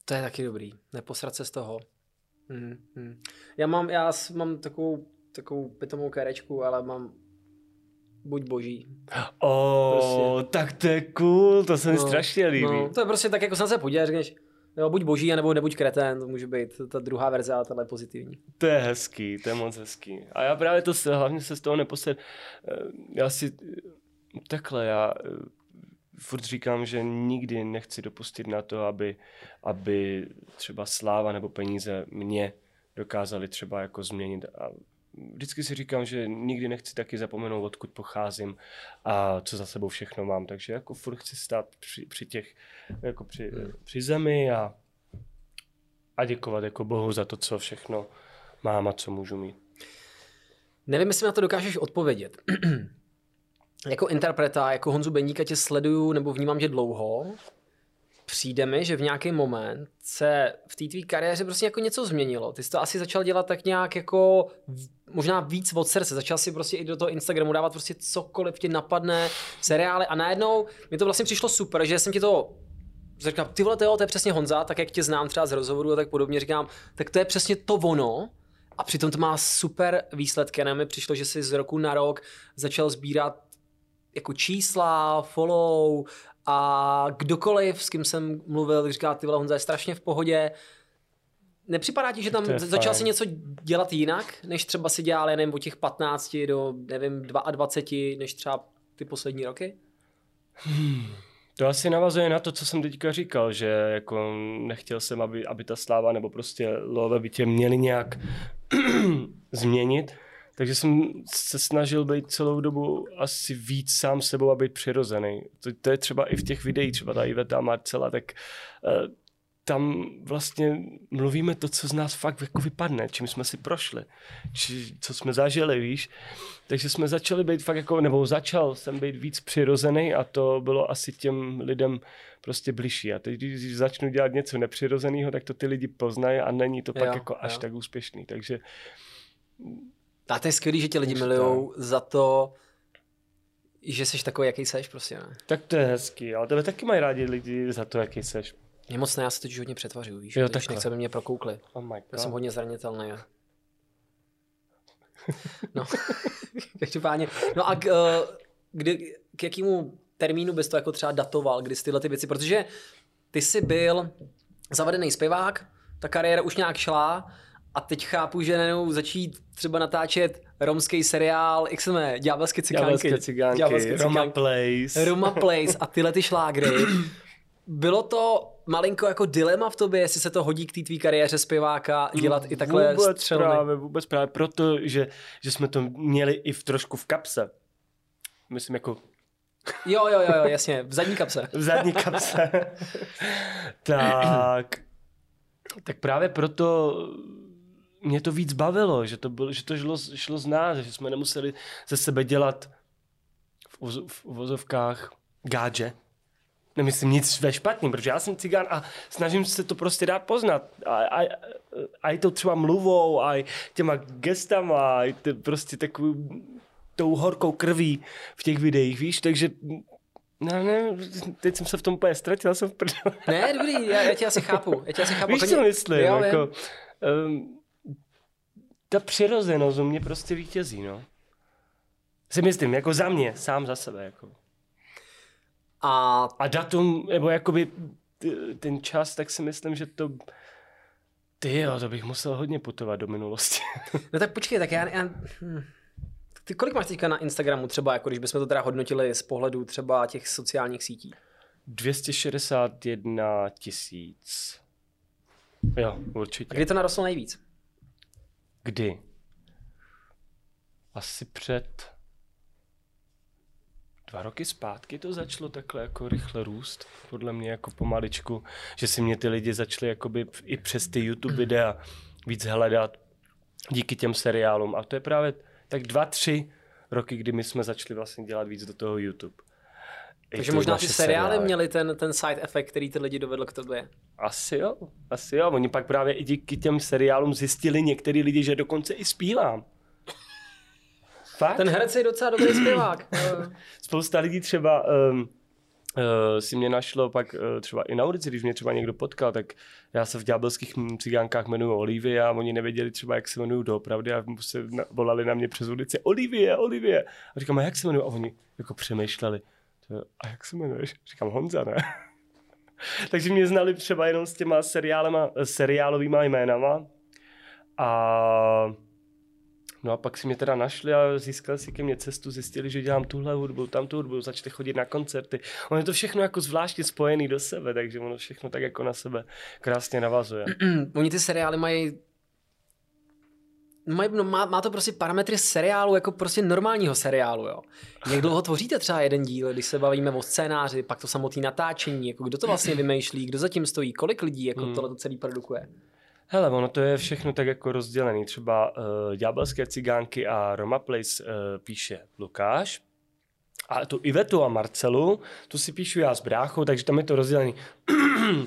To je taky dobrý. Neposrat se z toho. Mm, mm. Já mám, já mám takovou, takovou pitomou kerečku, ale mám buď boží. O, Prostě. tak to je cool, to se mi strašně líbí. No, to je prostě tak, jako snad se podíváš, řekneš, jo, buď boží, nebo nebuď kretén, to může být ta druhá verze, ale tahle je pozitivní. To je hezký, to je moc hezký. A já právě to se, hlavně se z toho neposed. eh, Já si takhle, já eh, furt říkám, že nikdy nechci dopustit na to, aby, aby třeba sláva nebo peníze mě dokázali třeba jako změnit. A vždycky si říkám, že nikdy nechci taky zapomenout, odkud pocházím a co za sebou všechno mám. Takže jako furt chci stát při, při těch, jako při, při zemi a, a děkovat jako Bohu za to, co všechno mám a co můžu mít. Nevím, jestli na to dokážeš odpovědět. Jako interpreta, jako Honzu Beníka tě sleduju nebo vnímám tě dlouho. Přijde mi, že v nějaký moment se v té tvý kariéře prostě jako něco změnilo. Ty jsi to asi začal dělat tak nějak jako možná víc od srdce. Začal si prostě i do toho Instagramu dávat prostě cokoliv ti napadne, seriály a najednou mi to vlastně přišlo super, že jsem ti to říkám, ty vole, to, je přesně Honza, tak jak tě znám třeba z rozhovoru a tak podobně, říkám, tak to je přesně to ono, a přitom to má super výsledky. Nám mi přišlo, že si z roku na rok začal sbírat jako čísla, follow a kdokoliv, s kým jsem mluvil, říká, ty vole, Honza je strašně v pohodě. Nepřipadá ti, že tam začal fajn. si něco dělat jinak, než třeba si dělal jenom od těch 15 do, nevím, 22, než třeba ty poslední roky? To asi navazuje na to, co jsem teďka říkal, že jako nechtěl jsem, aby, aby ta sláva nebo prostě love by tě měli nějak změnit. Takže jsem se snažil být celou dobu asi víc sám sebou a být přirozený. To, to je třeba i v těch videích, třeba ta Iveta a Marcela, tak eh, tam vlastně mluvíme to, co z nás fakt jako vypadne, čím jsme si prošli, či, co jsme zažili, víš. Takže jsme začali být fakt jako, nebo začal jsem být víc přirozený a to bylo asi těm lidem prostě bližší. A teď, když začnu dělat něco nepřirozeného, tak to ty lidi poznají a není to pak Jo, jako až jo. tak úspěšný. Takže A to je skvělý, že tě lidi milujou za to, že jsi takový, jaký seš prostě, ne? tak to je hezký, ale tebe taky mají rádi lidi za to, jaký seš. Mě moc ne, já se totiž hodně přetvařuju, víš, Jo, takhle. nechce, aby mě prokoukli. Oh my Já God. jsem hodně zranitelný. jo. No, každopádně. No a k, eh, kdy, k jakému termínu bys to jako třeba datoval, kdy jsi tyhle ty věci, protože ty jsi byl zavedený zpěvák, ta kariéra už nějak šla a teď chápu, že nenou začít třeba natáčet romský seriál, jak se jmenuje, Ďábelské cigánky. Ďábelské cigánky, Ďábelské Roma cigánky. Place. Roma Place a tyhle ty šlágry. Bylo to malinko jako dilema v tobě, jestli se to hodí k té tvý kariéře zpěváka dělat i takhle vůbec střelny. právě, vůbec právě proto, že, že jsme to měli i v trošku v kapse. Myslím jako Jo, jo, jo, jo, jasně, v zadní kapse. v zadní kapse. tak, tak právě proto mě to víc bavilo, že to, bylo, že to šlo, šlo z nás, že jsme nemuseli ze sebe dělat v, uvozovkách gádže. Nemyslím nic ve špatným, protože já jsem cigán a snažím se to prostě dát poznat. A, a, a i to třeba mluvou, a i těma gestama, a i to prostě takovou tou horkou krví v těch videích, víš, takže No, ne, teď jsem se v tom úplně ztratil, jsem v prdele. Ne, dobrý, já, já tě asi chápu. Já tě asi chápu. Víš, co myslím? Jo, jako, um, ta přirozenost u mě prostě vítězí, no. Si myslím, jako za mě, sám za sebe, jako. A A datum, nebo jakoby ten čas, tak si myslím, že to... Ty jo, to bych musel hodně putovat do minulosti. no tak počkej, tak já... já hm. Ty kolik máš teďka na Instagramu třeba, jako když bychom to teda hodnotili z pohledu třeba těch sociálních sítí? 261 tisíc. Jo, A určitě. kdy to narostlo nejvíc? Kdy? Asi před dva roky zpátky to začalo takhle jako rychle růst, podle mě jako pomaličku, že si mě ty lidi začali jakoby i přes ty YouTube videa víc hledat díky těm seriálům a to je právě tak dva, tři roky, kdy my jsme začali vlastně dělat víc do toho YouTube. Takže možná ty seriály měly ten, ten side effect, který ty lidi dovedl k tobě. Asi jo, asi jo. Oni pak právě i díky těm seriálům zjistili některý lidi, že dokonce i zpívám. Fakt? Ten herec je docela dobrý zpěvák. Spousta lidí třeba um, uh, si mě našlo pak uh, třeba i na ulici, když mě třeba někdo potkal, tak já se v ďábelských cigánkách jmenuji Olivie a oni nevěděli třeba, jak se jmenuju doopravdy a se na, volali na mě přes ulici Olivie, Olivie. A říkám, a jak se jmenuju? A oni jako přemýšleli. A jak se jmenuješ? Říkám, Honza, ne? Takže mě znali třeba jenom s těma seriálema, seriálovýma jménama. A No a pak si mě teda našli a získali si ke mně cestu, zjistili, že dělám tuhle hudbu, tam tu hudbu, začali chodit na koncerty. Ono je to všechno jako zvláštně spojený do sebe, takže ono všechno tak jako na sebe krásně navazuje. Oni ty seriály mají No, má, má, to prostě parametry seriálu, jako prostě normálního seriálu, jo. Jak dlouho tvoříte třeba jeden díl, když se bavíme o scénáři, pak to samotné natáčení, jako kdo to vlastně vymýšlí, kdo zatím stojí, kolik lidí jako Hmm. tohle to celý produkuje. Hele, ono to je všechno tak jako rozdělený. Třeba uh, Ďábelské cigánky a Roma Place uh, píše Lukáš. A tu Ivetu a Marcelu, tu si píšu já s bráchou, takže tam je to rozdělený.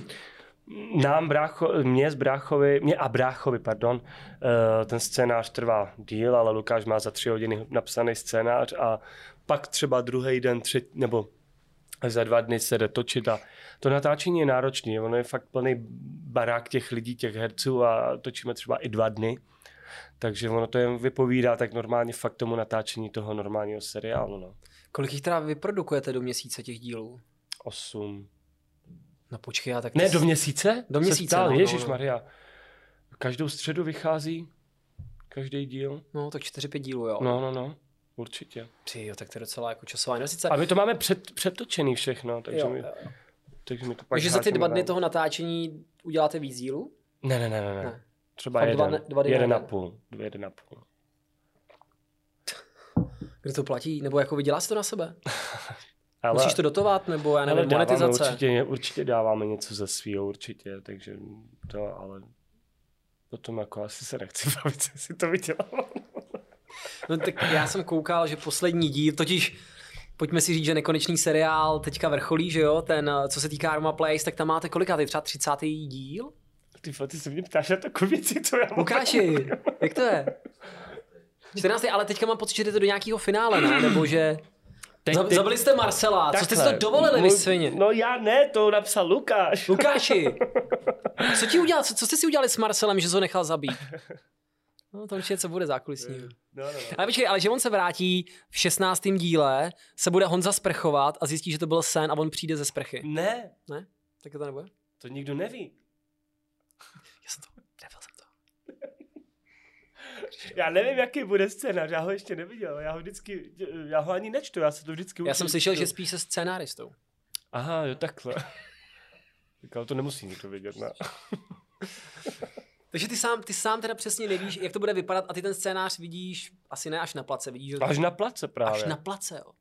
Nám brácho, mě z bráchovi, mě a bráchovi, pardon, uh, ten scénář trvá díl, ale Lukáš má za tři hodiny napsaný scénář a pak třeba druhý den, třetí, nebo za dva dny se jde točit a to natáčení je náročné, ono je fakt plný barák těch lidí, těch herců a točíme třeba i dva dny. Takže ono to jen vypovídá tak normálně fakt tomu natáčení toho normálního seriálu. No. Kolik jich teda vyprodukujete do měsíce těch dílů? Osm. No počkej, já tak... Ne, do měsíce? Do měsíce, ptal, no, no, Ježíš no. Maria. Každou středu vychází každý díl. No, tak 4-5 dílů, jo. No, no, no. Určitě. Ty, jo, tak to je docela jako časová investice. A my to máme před, předtočený všechno, takže, jo, my, jo, takže my to pak Takže za ty dva dny toho natáčení uděláte víc dílů? Ne, ne, ne, ne. Ne. Třeba Fakt dva jeden, dne- dva dny jeden a půl. Dvě, jeden a půl. Kdo to platí? Nebo jako vydělá si to na sebe? Ale, Musíš to dotovat? Nebo já ale nevím, dáváme monetizace? určitě, určitě dáváme něco ze svého, určitě, takže to, ale potom jako asi se nechci bavit, si to vydělám. No tak já jsem koukal, že poslední díl, totiž pojďme si říct, že nekonečný seriál teďka vrcholí, že jo, ten, co se týká Roma Place, tak tam máte kolikátý, třeba 30. díl? Ty, ty se mě ptáš na takové věci, co já. Lukáši, jak to je? 14. ale teďka mám pocit, že jde to do nějakého finále, ne? Nebo že... Teď, Zab- Zabili jste Marcela, co jste si to takhle. dovolili, vy svině? No já ne, to napsal Lukáš. Lukáši, co ti udělal, co, co jste si udělali s Marcelem, že jsi ho nechal zabít? No to určitě co bude zákulisní. No, no, no. Ale počkej, ale že on se vrátí v 16. díle, se bude Honza sprchovat a zjistí, že to byl sen a on přijde ze sprchy. Ne, Ne? Tak to nebude? to nikdo neví. Já jsem to, nevěděl jsem to. Já nevím, jaký bude scénář, já ho ještě neviděl. Já ho vždycky, já ho ani nečtu, já se to vždycky Já učím. jsem slyšel, že spíš se scénáristou. Aha, jo, takhle. Tak ale to nemusí nikdo vědět, ne? Takže ty sám, ty sám teda přesně nevíš, jak to bude vypadat a ty ten scénář vidíš asi ne až na place, vidíš Až na place právě. až na place, jo.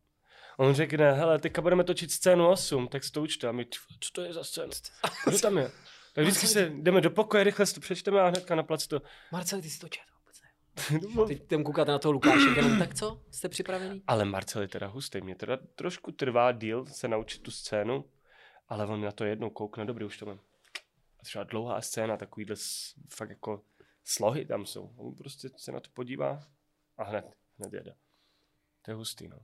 On řekne, hele, teďka budeme točit scénu 8, tak si to učte. A my, "Tch, co to je za scénu? Kdo tam je? Tak vždycky se jdeme do pokoje, rychle si to přečteme a hnedka na plac to. Marcel, ty si to ne. Teď tam koukáte na toho Lukáše, jenom tak co? Jste připravený? Ale Marcel je teda hustý, mě teda trošku trvá díl se naučit tu scénu, ale on na to jednou koukne, dobrý, už to mám. A třeba dlouhá scéna, takovýhle s- fakt jako slohy tam jsou. On prostě se na to podívá a hned, hned jede. To je hustý, no.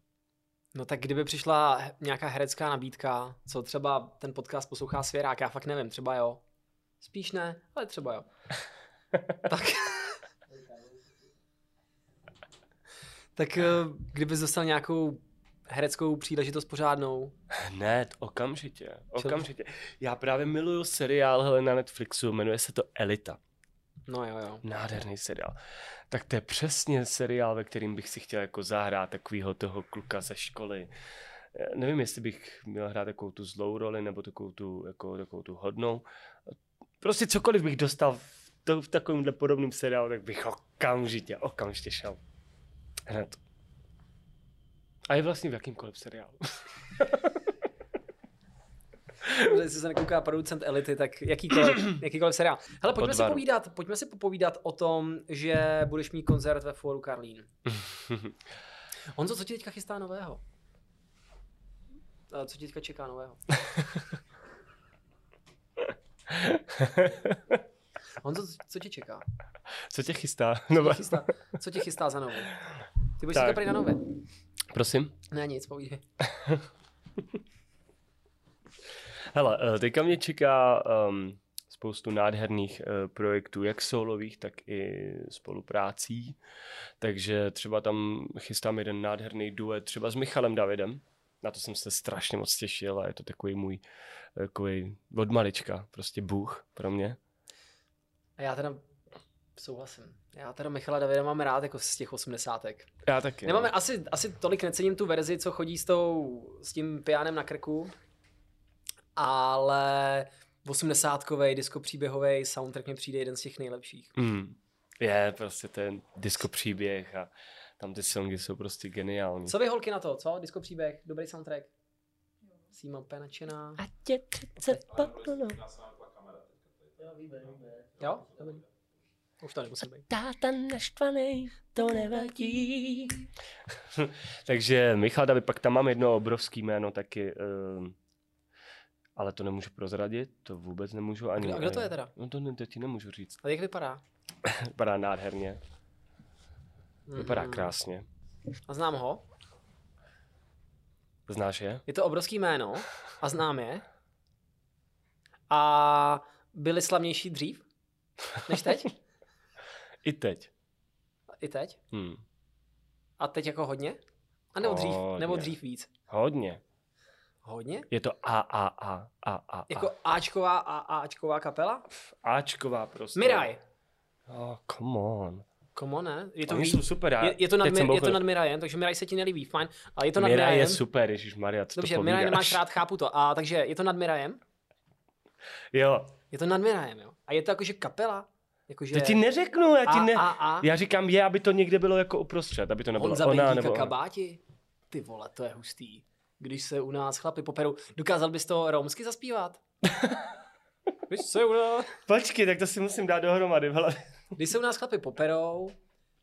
No tak kdyby přišla nějaká herecká nabídka, co třeba ten podcast poslouchá Svěrák, já fakt nevím, třeba jo. Spíš ne, ale třeba jo. tak. Tak eh, kdybys dostal nějakou hereckou příležitost pořádnou, Hned, okamžitě, okamžitě. Já právě miluju seriál hele, na Netflixu, jmenuje se to Elita. no jo jo. Nádherný seriál. Tak to je přesně seriál, ve kterým bych si chtěl jako zahrát takového toho kluka ze školy. Eh, Nevím, jestli bych měl hrát takovou tu zlou roli, nebo takovou tu, jako, takovou tu hodnou. Prostě cokoliv bych dostal v, to, v takovémhle podobném seriálu, tak bych okamžitě, okamžitě šel. Hned. A je vlastně v jakýmkoliv seriálu. Jestli se nekouká producent Elity, tak jakýkoliv, jakýkoliv seriál. Hele, pojďme si, povídat, pojďme si popovídat o tom, že budeš mít koncert ve Foru Karlín. Honzo, co ti teďka chystá nového? A Co ti teďka čeká nového? Honzo, co- tě čeká? Co tě chystá? Co tě chystá, co tě chystá za novou? Ty budeš Tak. teďka prý na nové. prosím? Ne, nic, povídej. Hele, eh, teďka mě čeká um, spoustu nádherných uh, projektů, jak solových, tak i spoluprácí. Takže třeba tam chystám jeden nádherný duet třeba s Michalem Davidem. Na to jsem se strašně moc těšil a je to takový můj takový od malička, prostě bůh pro mě. A já teda souhlasím. Já teda Michala Davida mám rád jako z těch osmdesátek. Já taky. no. Nemáme asi, asi tolik necením tu verzi, co chodí s, tou, s tím pianem na krku, ale 80 disco příběhový soundtrack mi přijde jeden z těch nejlepších. Mm. Je, prostě ten disco příběh a tam ty songy jsou prostě geniální. Co vy holky na to, co? Disco příběh, dobrý soundtrack. Síma úplně nadšená. A tě přece popnu. Jo, víme, víme. Jo? Dobrý. Už to nemusím být. Táta naštvaný, to nevadí. Takže Michal David, pak tam mám jedno obrovský jméno taky, um, ale to nemůžu prozradit, to vůbec nemůžu ani. Kdo- a kdo to je teda? No to, ne, to ti nemůžu říct. A jak vypadá? Vypadá nádherně, vypadá Mhm. krásně. A znám ho. Znáš je? Je to obrovský jméno a znám je. A byli slavnější dřív než teď? I teď. I teď? Hm. A teď jako hodně? A nebo dřív, nebo Hodně. dřív víc? Hodně. Hodně? Je to A, A, A, A, A, Jako Ačková a Ačková kapela? A. Ačková prostě. Miraj. Oh, come on. Komo ne? Je to, Oni jsou super. je, je, to nad, Mir, je to nad Mirajem, takže Miraj se ti nelíbí, fajn. Ale je to nad Miraj Mirajem. je super, Ježíš Maria, co Dobře, to Miraj nemáš rád, chápu to. A takže je to nad Mirajem? Jo. Je to nad Mirajem, jo. A je to jakože kapela? Jakože... To ti neřeknu, já ti a, ne... a, a. Já říkám je, aby to někde bylo jako uprostřed, aby to nebylo Honza ona nebo kabáti? Ty vole, to je hustý. Když se u nás chlapi poperou, dokázal bys to romsky zaspívat? Když se u nás... Počkej, tak to si musím dát dohromady. Hele. Když se u nás chlapi poperou,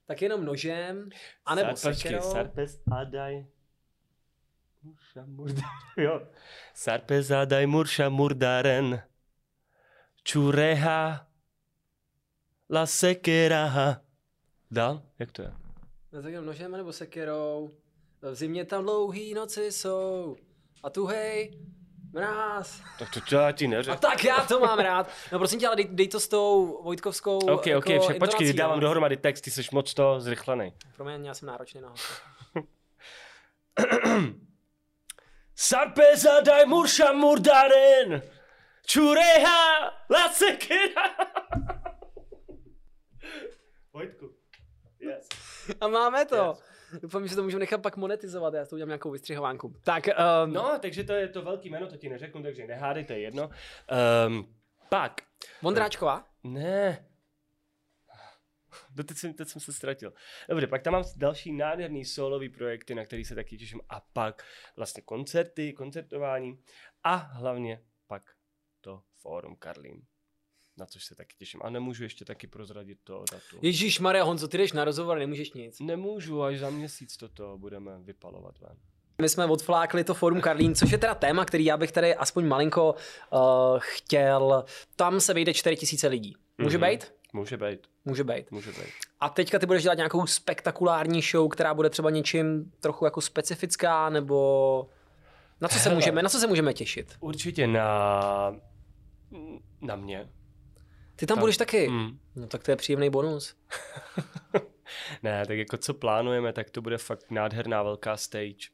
tak jenom nožem, anebo Sar, počkej, sekerou. Sarpes Adaj. Murša Murdaren. Jo. Sarpes Adaj Murša Murdaren. Čureha. La sekeraha. Dál? Jak to je? No tak nožem nebo sekerou. V zimě tam dlouhý noci jsou. A tu hej, mráz. Tak to, já ti A neřekl. tak já to mám rád. No prosím tě, ale dej, dej to s tou Vojtkovskou OK, OK, jako však počkej, dávám dohromady text, ty jsi moc to zrychlený. Promiň, já jsem náročný na hosta. Sarpeza daj murša murdaren! Čureha, lasekera! Vojtku. Yes. A máme to. Yes. Doufám, že to můžeme nechat pak monetizovat, já to udělám nějakou vystřihovánku. Tak, um, No, takže to je to velký jméno, to ti neřeknu, takže nehádej, to je jedno. Um, pak, Vondráčková? ne. No teď jsem, teď jsem se ztratil. Dobře, pak tam mám další nádherný solový projekty, na který se taky těším. A pak vlastně koncerty, koncertování a hlavně pak to Fórum Karlín. Na což se taky těším. A nemůžu ještě taky prozradit to datu. Ježíš Maria Honzo, ty jdeš na rozhovor, nemůžeš nic. Nemůžu, až za měsíc toto budeme vypalovat ven. My jsme odflákli to Forum Karlín, což je teda téma, který já bych tady aspoň malinko uh, chtěl. Tam se vejde 4000 lidí. Může Mhm. být? Může být, Může být. může být. A teďka ty budeš dělat nějakou spektakulární show, která bude třeba něčím trochu jako specifická, nebo na co se Hele. můžeme, na co se můžeme těšit? Určitě na, na mě. Ty tam Tak. budeš taky? Mm. No tak to je příjemný bonus. Ne, tak jako co plánujeme, tak to bude fakt nádherná velká stage.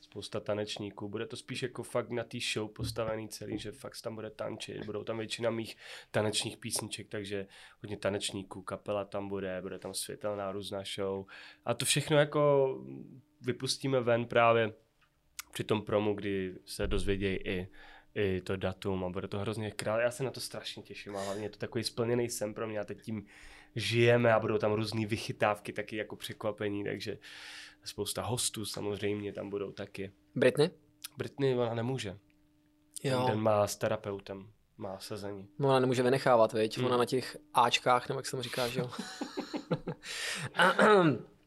Spousta tanečníků. Bude to spíš jako fakt na té show postavený celý, že fakt tam bude tančit. Budou tam většina mých tanečních písniček, takže hodně tanečníků, kapela tam bude, bude tam světelná různá show. A to všechno jako vypustíme ven právě při tom promu, kdy se dozvědějí i, i to datum a bude to hrozně krát. Já se na to strašně těším a hlavně je to takový splněný sen pro mě a teď tím žijeme a budou tam různé vychytávky taky jako překvapení, takže spousta hostů samozřejmě tam budou taky. Britney? Britney ona nemůže. Jo. Ten má s terapeutem, má sezení. No, ona nemůže vynechávat, viď? Hmm. Ona na těch Ačkách, nebo jak se tomu říká, že jo?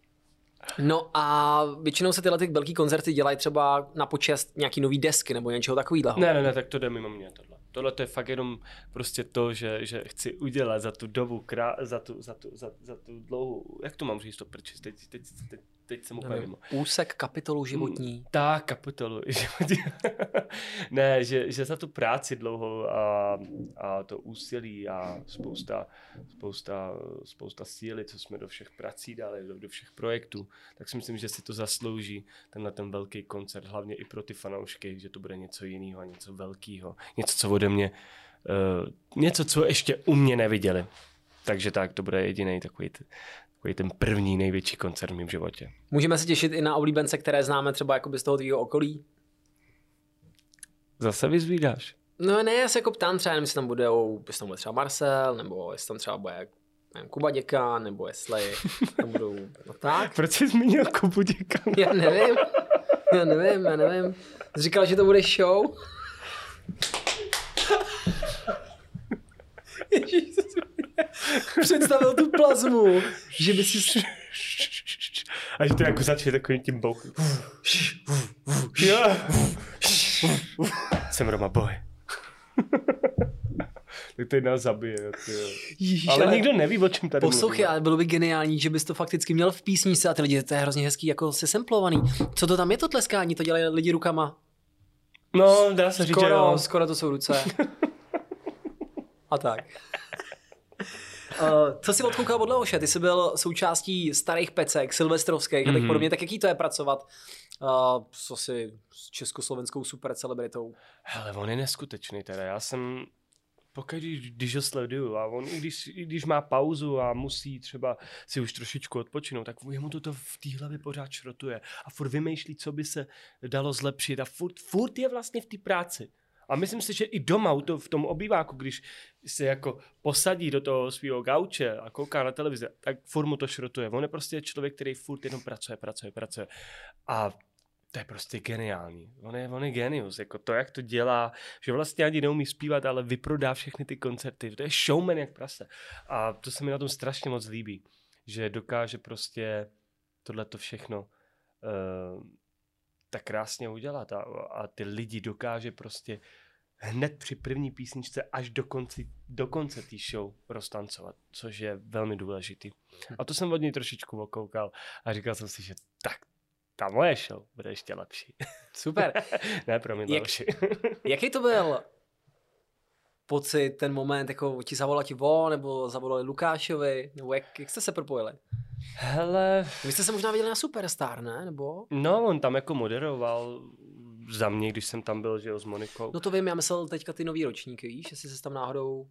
no a většinou se tyhle ty velký koncerty dělají třeba na počest nějaký nový desky nebo něčeho takového. Ne, ne, ne, tak to jde mimo mě tohle. Tohle to je fakt jenom prostě to, že, že chci udělat za tu dobu, krá, za, tu, za, tu, za, za tu dlouhou, jak to mám říct to prčis, teď, teď, teď, teď jsem úplně mimo. Úsek kapitolu životní. Tak, kapitolu. ne, že, že za tu práci dlouhou a, a to úsilí a spousta, spousta, spousta síly, co jsme do všech prací dali, do, do všech projektů, tak si myslím, že si to zaslouží tenhle ten velký koncert, hlavně i pro ty fanoušky, že to bude něco jiného a něco velkého, něco, co ode mě, uh, něco, co ještě u mě neviděli. Takže tak, to bude jediný takový, t- takový ten první největší koncert v mém životě. Můžeme se těšit i na oblíbence, které známe třeba jakoby z toho tvýho okolí. Zase vyzvídáš. No ne, já se jako ptám třeba, nevím, jestli tam bude, jestli tam bude třeba Marcel, nebo jestli tam třeba bude nevím, Kuba Děka, nebo jestli tam budou, no tak. Proč jsi zmínil Kubu Děkana? Já nevím. Já nevím, já nevím. Jsi říkal, že to bude show? Ježíš, co jsi mě představil tu plazmu, že by si... A že to jako začne takovým tím bouchem. Jsem Roma Boy. tak to nás zabije. Ježíš, Ale nikdo neví, o čem tady Poslouchej, ale bylo by geniální, že bys to fakticky měl v písničce a ty lidi, to je hrozně hezký, jako se semplovaný. Co to tam je to tleskání, to dělají lidi rukama. No, dá se říct, že Skoro, jo. skoro to jsou ruce. A tak. Uh, co jsi odkoukal od Leoše? Ty jsi byl součástí starých pecek, silvestrovských mm-hmm. a tak podobně. Tak jaký to je pracovat uh, co si s československou super celebritou? Hele, on je neskutečný teda. Já jsem pokud když, když ho sleduju a on i když, i když má pauzu a musí třeba si už trošičku odpočinout, tak jemu to, to v té hlavě pořád šrotuje a furt vymýšlí, co by se dalo zlepšit a furt, furt je vlastně v té práci. A myslím si, že i doma to, v tom obýváku, když se jako posadí do toho svého gauče a kouká na televizi, tak furt mu to šrotuje. On je prostě člověk, který furt jenom pracuje, pracuje, pracuje. A to je prostě geniální. On je, on je genius. Jako to, jak to dělá, že vlastně ani neumí zpívat, ale vyprodá všechny ty koncerty. To je showman jak prase. A to se mi na tom strašně moc líbí. Že dokáže prostě tohle to všechno uh, tak krásně udělat. A, a ty lidi dokáže prostě hned při první písničce až do konce, do konce té show roztancovat, což je velmi důležitý. A to jsem od něj trošičku okoukal a říkal jsem si, že tak říká, moje show bude ještě lepší. Super. ne, promiň, Jak- Leoši. Jaký to byl pocit, ten moment, jako ti zavolal ti vo, nebo zavolali Lukášovi, nebo jak, jak jste se propojili? Hele, Vy jste se možná viděli na Superstar, ne? Nebo? no, on tam jako moderoval za mě, když jsem tam byl, že jo, s Monikou. No to vím, já myslel teďka ty nový ročníky, víš, jestli se tam náhodou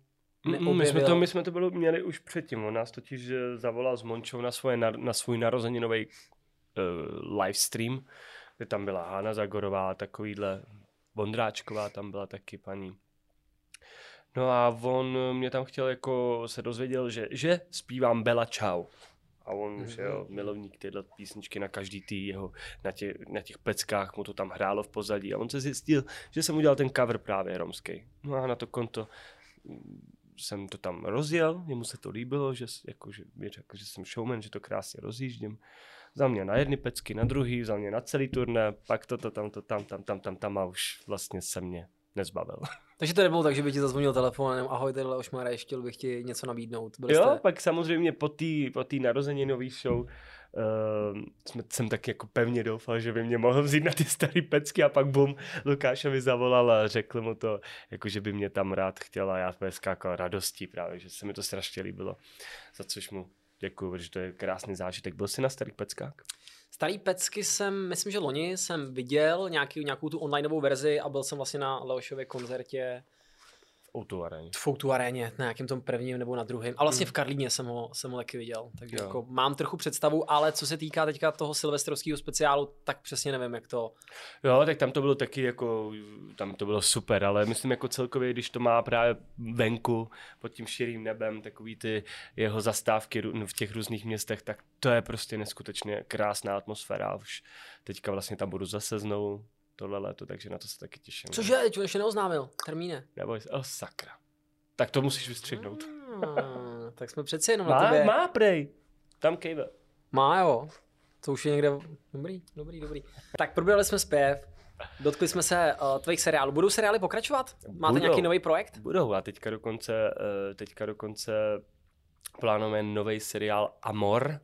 Mm, mm, neobjevil. my jsme to, my jsme to bylo, měli už předtím. On nás totiž eh, zavolal s Mončou na, svoje, nar- na svůj narozeninový uh, livestream, kde tam byla Hána Zagorová, takovýhle Vondráčková, tam byla taky paní. No a on mě tam chtěl jako se dozvěděl, že, že zpívám Bella Ciao. A on, mm-hmm. že jo, milovník tyhle písničky na každý tý jeho, na, tě, na těch peckách mu to tam hrálo v pozadí. A on se zjistil, že jsem udělal ten cover právě romský. No a na to konto jsem to tam rozjel, jemu se to líbilo, že, jako, že mi řekl, že jsem showman, že to krásně rozjíždím. Vzal mě na jedny pecky, na druhý, vzal mě na celý turné, pak toto, tam, to, tam, tam, tam, tam, tam a už vlastně se mě nezbavil. Takže to nebylo tak, že by ti zazvonil telefonem, ahoj, tady Leoš Mareš, chtěl bych ti něco nabídnout. Byli jo, jste... pak samozřejmě po té po tý narozeninový show uh, jsme, jsem tak jako pevně doufal, že by mě mohl vzít na ty staré pecky a pak bum, Lukášovi zavolal a řekl mu to, jako že by mě tam rád chtěl a já skákal radostí právě, že se mi to strašně líbilo, za což mu děkuju, protože to je krásný zážitek. Byl jsi na starých peckách? Starý pecky jsem, myslím, že loni jsem viděl nějaký, nějakou tu onlineovou verzi a byl jsem vlastně na Leošově koncertě O2 aréně. v aréně, na nějakém tom prvním nebo na druhém. A vlastně v Karlíně jsem ho, jsem ho taky viděl, takže Jo. jako mám trochu představu, ale co se týká teďka toho silvestrovského speciálu, tak přesně nevím, jak to... Jo, tak tam to bylo taky jako, tam to bylo super, ale myslím jako celkově, když to má právě venku pod tím širým nebem, takový ty jeho zastávky v těch různých městech, tak to je prostě neskutečně krásná atmosféra. Už teďka vlastně tam budu zase znovu tohle léto, takže na to se taky těším. Cože, teď ještě neoznámil, termíne. Neboj se, oh, sakra. Tak to musíš vystřihnout. Ah, tak jsme přeci jenom na Má, tebe. má prej. Tam kejve. Má jo. To už je někde... Dobrý, dobrý, dobrý. Tak probrali jsme zpěv. Dotkli jsme se uh, tvých seriálů. Budou seriály pokračovat? Máte Budou. nějaký nový projekt? Budou a teďka dokonce, eh, teďka dokonce plánujeme nový seriál Amor.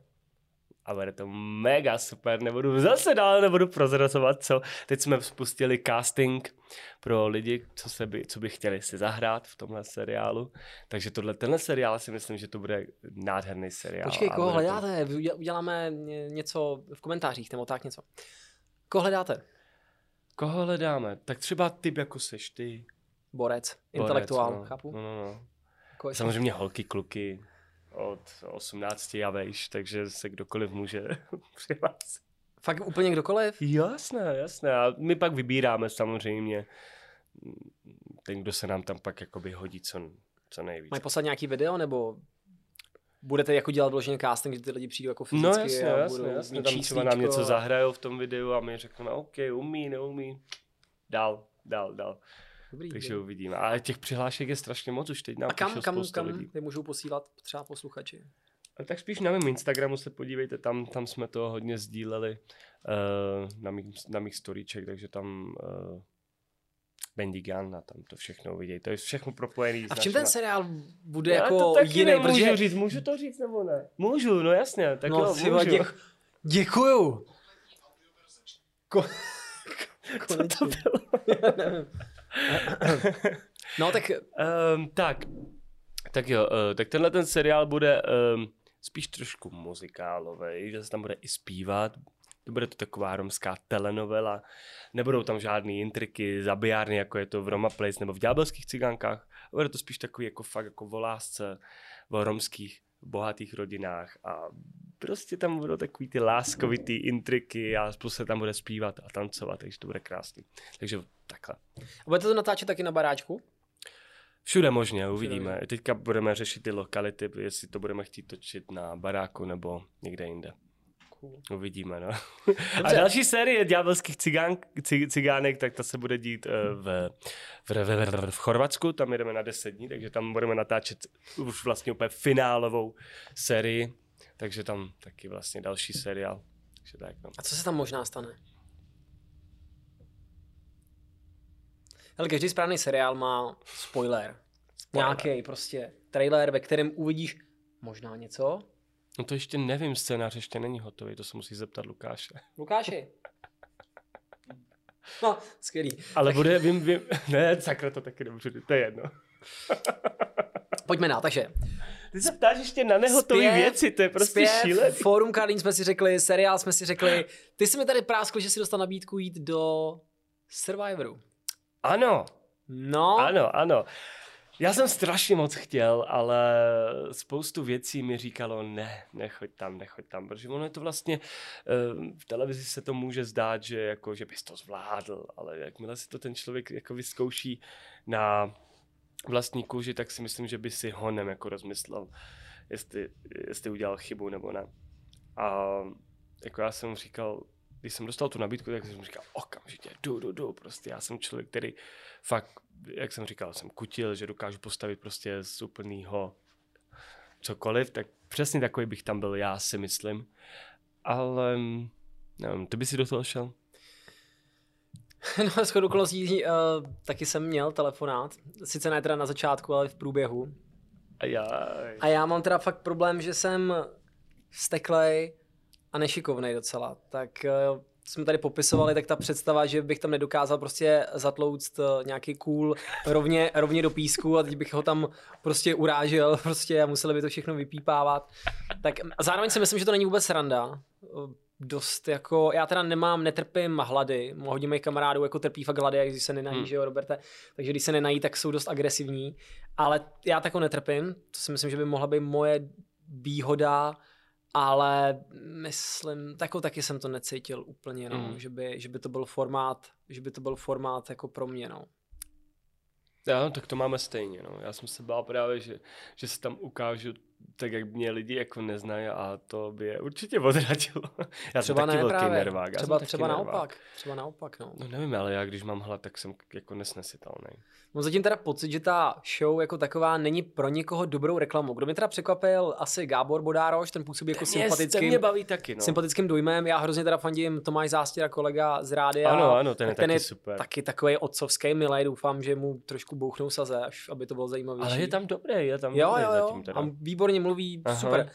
A bude to mega super, nebudu zase dál, nebudu prozrazovat, co. Teď jsme spustili casting pro lidi, co, se by, co by chtěli si zahrát v tomhle seriálu. Takže tohle, tenhle seriál si myslím, že to bude nádherný seriál. Počkej, koho to- hledáte? Uděl- Uděláme ně- něco v komentářích, nebo tak něco. Koho hledáte? Koho hledáme? Tak třeba typ jako seš ty. Borec, Borec, intelektuál, no. chápu. No, no, no. Jako- Samozřejmě holky, kluky od 18 a vejš, takže se kdokoliv může přihlásit. Fakt úplně kdokoliv? Jasné, jasné. A my pak vybíráme samozřejmě ten, kdo se nám tam pak jakoby hodí co, co nejvíc. Mají poslat nějaký video, nebo budete jako dělat vloženě casting, že ty lidi přijdou jako fyzicky No jasně, a jasně, budou jasně. mít Tam třeba nám něco zahrajou v tom videu a my řekneme, OK, umí, neumí. Dál, dál, dál. Dobrý, Takže dobrý. uvidíme. Ale těch přihlášek je strašně moc, už teď nám A kam, kam, kam lidí. je můžou posílat třeba posluchači? A tak spíš na mém Instagramu se podívejte, tam, tam jsme to hodně sdíleli uh, na, mých, na mých storíček, takže tam uh, Bendy Gun a tam to všechno vidějí. To je všechno propojený. A v čem ten seriál bude Já jako to taky jiný? nemůžu Protože... říct, můžu to říct nebo ne? Můžu, no jasně, tak No, jo, můžu. děk... Děkuju. Ko... Co to bylo? No tak um, tak, tak jo, uh, tak tenhle ten seriál bude um, spíš trošku muzikálový, že se tam bude i zpívat. Bude to taková romská telenovela. Nebudou tam žádný intriky, zabijárny, jako je to v Roma Place nebo v Ďábelských cigánkách. Bude to spíš takový jako fakt jako o lásce, o romských bohatých rodinách a prostě tam budou takový ty láskovitý intriky a plus se tam bude zpívat a tancovat, takže to bude krásný. Takže takhle. a budete to natáčet taky na baráčku? Všude možně, uvidíme. možně. Teďka budeme řešit ty lokality, jestli to budeme chtít točit na baráku nebo někde jinde. Cool. Uvidíme, no. A další série ďábelských cigánek, tak ta se bude dít eh, v, v, v, v, v Chorvatsku, tam jedeme na 10 dní, takže tam budeme natáčet už vlastně úplně finálovou sérii, takže tam taky vlastně další seriál. Takže tak, no. A co se tam možná stane? Hele, každý správný seriál má spoiler. Spoiler. Nějaký prostě trailer, ve kterém uvidíš možná něco. No to ještě nevím, scénář ještě není hotový, to se musí zeptat Lukáše. Lukáši, No, skvělý. Ale bude, vím, vím, ne, sakra, to taky nemůžu, to je jedno. Pojďme na, takže. Ty se ptáš ještě na nehotové Zpěv, věci, to je prostě zpěv, šílený. Forum Karlín jsme si řekli, seriál jsme si řekli. Ty jsi mi tady práskl, že si dostal nabídku jít do Survivoru. Ano, No, ano, ano. Já jsem strašně moc chtěl, ale spoustu věcí mi říkalo, ne, nechoď tam, nechoď tam, protože ono je to vlastně, eh, v televizi se to může zdát, že, jako, že bys to zvládl, ale jakmile si to ten člověk jako vyzkouší na vlastní kůži, tak si myslím, že by si honem jako rozmyslel, jestli, jestli udělal chybu nebo ne. A jako já jsem říkal, když jsem dostal tu nabídku, tak jsem říkal, okamžitě, jdu, jdu, jdu, prostě já jsem člověk, který fakt, jak jsem říkal, jsem kutil, že dokážu postavit prostě z úplného cokoliv, tak přesně takový bych tam byl já, si myslím. Ale nevím, ty by si do toho šel? no shodou okolností uh, taky jsem měl telefonát. Sice ne teda na začátku, ale v průběhu. A já... A já mám teda fakt problém, že jsem steklej a nešikovnej docela. Tak uh, jsme tady popisovali, tak ta představa, že bych tam nedokázal prostě zatlouct uh, nějaký kůl rovně, rovně do písku a teď bych ho tam prostě urážel prostě a museli by to všechno vypípávat. Tak zároveň si myslím, že to není vůbec sranda. Uh, dost jako, já teda nemám, netrpím hlady, hodně mých kamarádů jako trpí fakt hlady, když se nenají, Hmm. že jo, Roberte, takže když se nenají, tak jsou dost agresivní, ale já tako netrpím, to si myslím, že by mohla být moje výhoda, ale myslím, tako taky jsem to necítil úplně, no, Mm. že, by, že by to byl formát, že by to byl formát jako pro mě, no. Já, tak to máme stejně, no. Já jsem se bál právě, že, že se tam ukážu tak, jak mě lidi jako neznají a to by je určitě odradilo. Já Třeba jsem taky ne velký právě, nervák. já jsem třeba, třeba nervák. naopak, třeba naopak, no. No nevím, ale já když mám hlad, tak jsem jako nesnesitelný. Mám zatím teda pocit, že ta show jako taková není pro někoho dobrou reklamou. Kdo mě teda překvapil, asi Gábor Bodároš, ten působí jako Ten sympatickým, mě baví taky, no. sympatickým dojmem. Já hrozně teda fandím Tomáš Zástěra, kolega z rádia. Ano, ano, ten je ten taky je super. taky takový otcovský milej, doufám, že mu trošku bouchnou saze, až aby to bylo zajímavější. Ale je tam dobrý, je tam jo, dobrý jo, jo, zatím teda. a výborně mluví, Aha. super.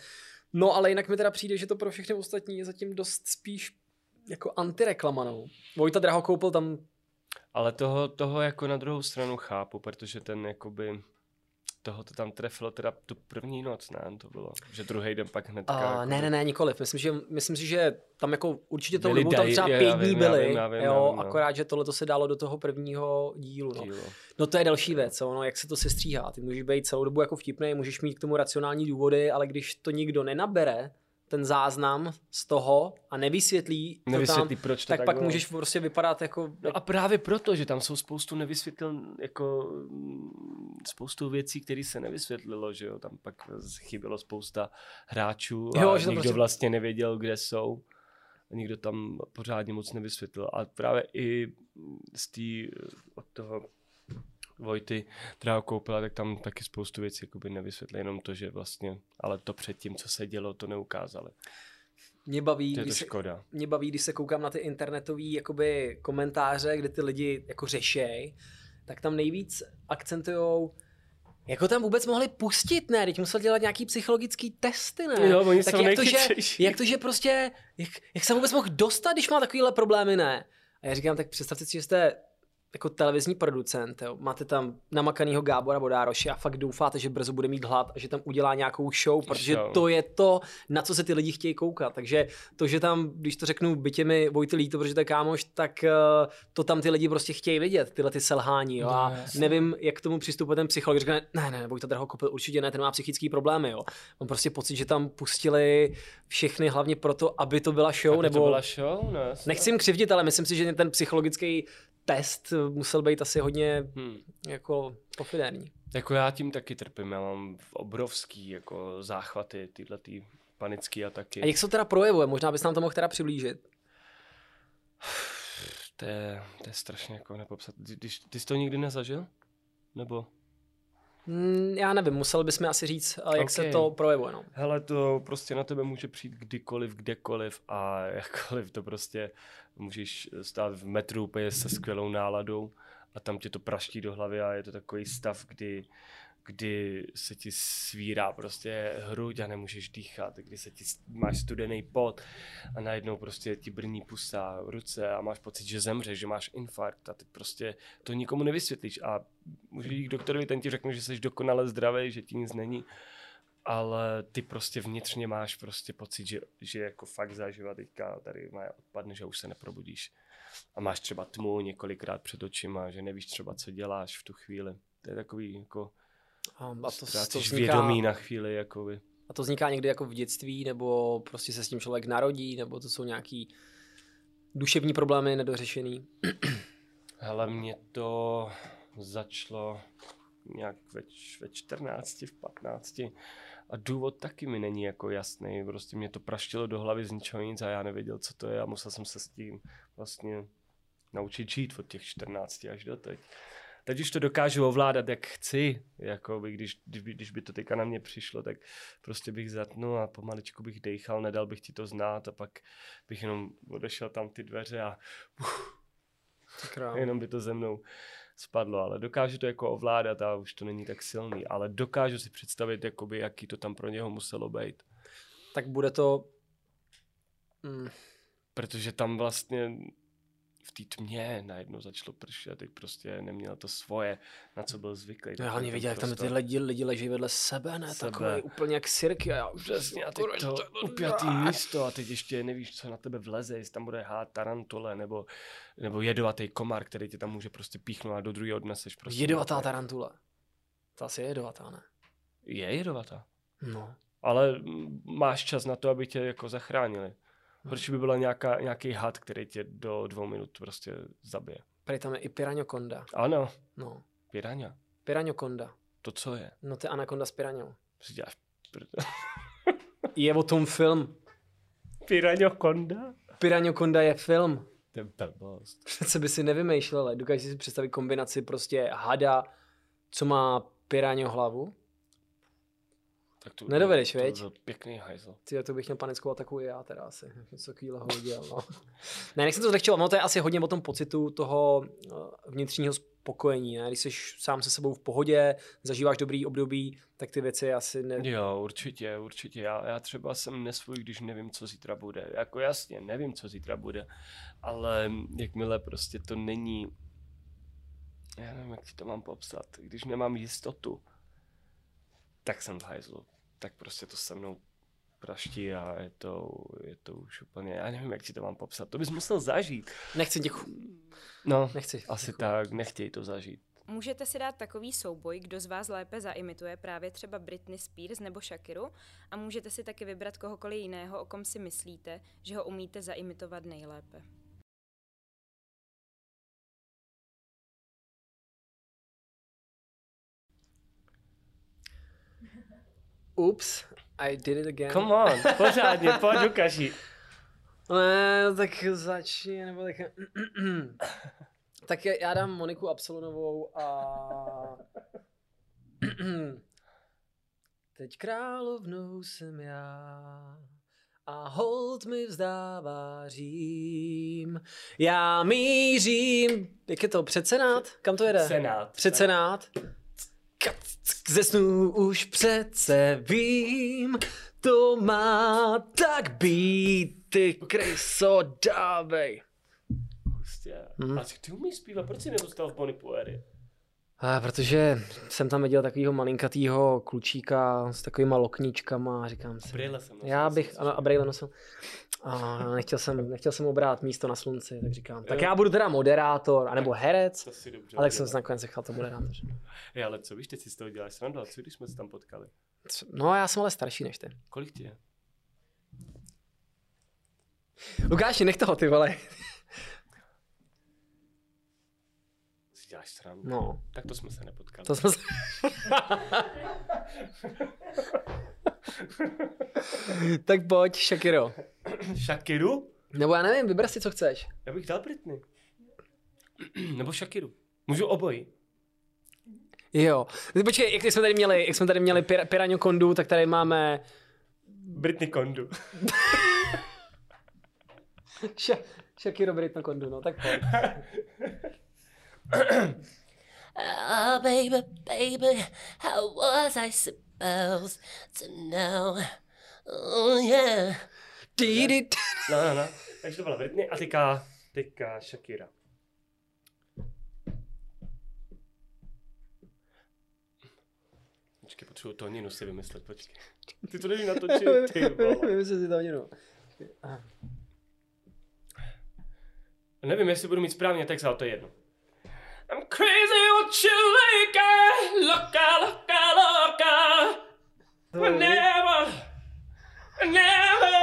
No ale jinak mi teda přijde, že to pro všechny ostatní je zatím dost spíš jako antireklamanou. Vojta Drahokoupil tam Ale toho, toho jako na druhou stranu chápu, protože ten jakoby toho to tam trefilo teda tu první noc, ne? To bylo, že druhý den pak hned. Uh, ne, ne, ne, nikoliv. Myslím, že, myslím si, že tam jako určitě tou Byly dobou tam třeba já pět dní byly, jo, vím, no. akorát, že tohle to se dalo do toho prvního dílu. No. Dílo. no to je další věc, jo, no, jak se to sestříhá. Ty můžeš být celou dobu jako vtipný, můžeš mít k tomu racionální důvody, ale když to nikdo nenabere, ten záznam z toho a nevysvětlí, to Nevysvětlí, tam, proč to tak, tak pak bylo. můžeš prostě vypadat jako... No a právě proto, že tam jsou spoustu nevysvětlil, jako mm, spoustu věcí, které se nevysvětlilo, že jo, tam pak chybělo spousta hráčů a Jo, že nikdo prostě- vlastně nevěděl, kde jsou. A nikdo tam pořádně moc nevysvětlil. A právě i z té, od toho Vojty která ho koupila, tak tam taky spoustu věcí jakoby nevysvětlili, jenom to, že vlastně, ale to předtím, co se dělo, to neukázali. Mě baví, To je to když se, škoda. mě baví, když se koukám na ty internetové jakoby komentáře, kde ty lidi jako řešej, tak tam nejvíc akcentujou jako tam vůbec mohli pustit, ne? Teď musel dělat nějaký psychologický testy, ne? Jo, oni tak jsou jak to, že, jak to, že prostě, jak, jak se vůbec mohl dostat, když má takovýhle problémy, ne? A já říkám, tak představte si, že jste jako televizní producent, jo. máte tam namakanýho Gábora Bodároše a fakt doufáte, že brzo bude mít hlad a že tam udělá nějakou show, protože Show. to je to, na co se ty lidi chtějí koukat. Takže to, že tam, když to řeknu, bytě mi Vojty líto, protože to je kámoš, tak uh, to tam ty lidi prostě chtějí vidět, tyhle ty selhání. Jo. No, A jasně. nevím, jak k tomu přistupuje ten psycholog. Říká, ne, ne, Vojta Drahokopil určitě ne, ten má psychický problémy. Jo. Mám prostě pocit, že tam pustili všechny hlavně proto, aby to byla show, Aby nebo to byla show? Ne, Nechci jim křivdit, ale myslím si, že ten psychologický test musel být asi hodně Hmm. jako pofidérní. Jako já tím taky trpím, já mám obrovský jako záchvaty, tyhle tý panický ataky. A jak se to teda projevuje? Možná bys nám to mohl teda přiblížit. To je, to je strašně jako nepopsat. Ty, ty, ty jsi to nikdy nezažil? Nebo? Hmm, já nevím, musel bys mi asi říct, jak se Ok. to projevuje. No. Hele, to prostě na tebe může přijít kdykoliv, kdekoliv a jakkoliv to prostě můžeš stát v metru úplně se skvělou náladou a tam tě to praští do hlavy a je to takový stav, kdy kdy se ti svírá prostě hruď a nemůžeš dýchat, kdy se ti máš studený pot a najednou prostě ti brní pusa ruce a máš pocit, že zemřeš, že máš infarkt a ty prostě to nikomu nevysvětlíš a můžeš jít k doktorovi, ten ti řekne, že jsi dokonale zdravý, že ti nic není, ale ty prostě vnitřně máš prostě pocit, že, že jako fakt zaživa teďka tady má odpadne, že už se neprobudíš a máš třeba tmu několikrát před očima, že nevíš třeba, co děláš v tu chvíli. To je takový jako A, to, to vzniká, vědomí na chvíli, jakoby. a to vzniká někdy jako v dětství, nebo prostě se s tím člověk narodí, nebo to jsou nějaký duševní problémy nedořešený. Hele, mě to začalo nějak ve, ve 14, v 15 a důvod taky mi není jako jasný, prostě mě to praštilo do hlavy z ničeho nic a já nevěděl, co to je a musel jsem se s tím vlastně naučit žít od těch 14 až do teď. Teď už to dokážu ovládat, jak chci, jako by, když, když, by, když by to teďka na mě přišlo, tak prostě bych zatnul a pomaličku bych dejchal, nedal bych ti to znát a pak bych jenom odešel tam ty dveře a Sakra. jenom by to ze mnou spadlo, ale dokážu to jako ovládat a už to není tak silný, ale dokážu si představit, jakoby, jaký to tam pro něho muselo být. Tak bude to... Mm, Protože tam vlastně v té tmě najednou začalo pršet, teď prostě neměl to svoje, na co byl zvyklý. no já hlavně viděl, jak tam ty prostor. lidi, lidi leží vedle sebe, ne? Sebe. Takový úplně jak sirky. A já už Přesně, a teď to upjatý místo a teď ještě nevíš, co na tebe vleze, jestli tam bude hát tarantule nebo, nebo jedovatý komar, který tě tam může prostě píchnout a do druhého odneseš. Prostě Jedovatá tarantula. To asi je jedovatá, ne? Je jedovatá. No. ale máš čas na to, aby tě jako zachránili. Horší by byla nějaká, nějaký had, který tě do dvou minut prostě zabije. Prej tam je i Piranhokonda. Ano, No. piraňa. Piranhokonda. To co je? No to je anakonda s piraňou. Si děláš pr... Je o tom film. Piraňokonda? Piranhokonda je film. To je blbost. Přece by si nevymýšlel, dokážeš si představit kombinaci prostě hada, co má piráňo hlavu. Tak to, Nedovedeš, to, viď? To, takový hajzl. Ty, to bych měl panickou ataku i já teda asi. Něco takového udělal, no. ne, nechci to zlehčovat, no to je asi hodně o tom pocitu toho eh, vnitřního spokojení, ne? Když jsi sám se sebou v pohodě, zažíváš dobrý období, tak ty věci asi ne... Jo, určitě, určitě. Já, já třeba jsem nesvůj, když nevím, co zítra bude. Jako jasně, nevím, co zítra bude, ale jakmile prostě to není, já nevím, jak ti to mám popsat, když nemám jistotu, tak jsem v hajzlu. Tak prostě to se mnou praští a je to, je to už úplně, já nevím, jak ti to mám popsat. To bys musel zažít. Nechci tě... No, Nechci. asi Děkuji. tak, nechtěj to zažít. Můžete si dát takový souboj, kdo z vás lépe zaimituje právě třeba Britney Spears nebo Shakiru a můžete si taky vybrat kohokoliv jiného, o kom si myslíte, že ho umíte zaimitovat nejlépe. Ups, I did it again. Come on, pořádně, pojď ukaži. Ne, tak začni, nebo tak... tak já- dám Moniku Absolonovou a... Teď královnou jsem já a hold mi vzdává Řím. Já mířím... Jak je to? Před Senát? Kam to jede? Senát. Před Senát. Ze snů už přece vím, to má tak být, ty kryso, dávej. Mhm. A ty umíš zpívat, proč jsi nedostal v Bonipuery? A protože jsem tam viděl takového malinkatýho klučíka s takovýma lokníčkama a říkám si, Brýle jsem nosil, já bych, ano, a brýle nosil. A nechtěl jsem, nechtěl jsem obrát místo na slunci, tak říkám, tak Jo. já budu teda moderátor, anebo herec, To si dobře ale tak jsem se nakonec nechal to moderátor. Hej, ale co víš, teď si z toho děláš srandu, a co když jsme se tam potkali? No já jsem ale starší než ty. Kolik ti je? Lukáši, nech toho, ty vole. Si děláš srandu? No, Tak to jsme se nepotkali. to jsme se... tak pojď, Shakiro. Shakiru? Nebo já nevím, vyber si, co chceš. Já bych dal Britney. Nebo Shakiru. Můžu obojí. Jo. Počkej, jak jsme tady měli, jak jsme tady měli pir- Piranha Kondu, tak tady máme Britney Kondu. Ša- Shakiro Britna Kondu, no tak pojď. Oh, baby, baby, how was I supposed to know? Oh, yeah. No, no, no. Takže to byla Britney a teďka, teďka Shakira. Počkej, potřebuji tóninu si vymyslet, počkej. Ty to nevíš natočit, ty vole. Vymyslel si to jenom. Nevím, jestli budu mít správně text, ale to je jedno. I'm crazy what you like. I look, I look, I look. Ah. I whenever, whenever.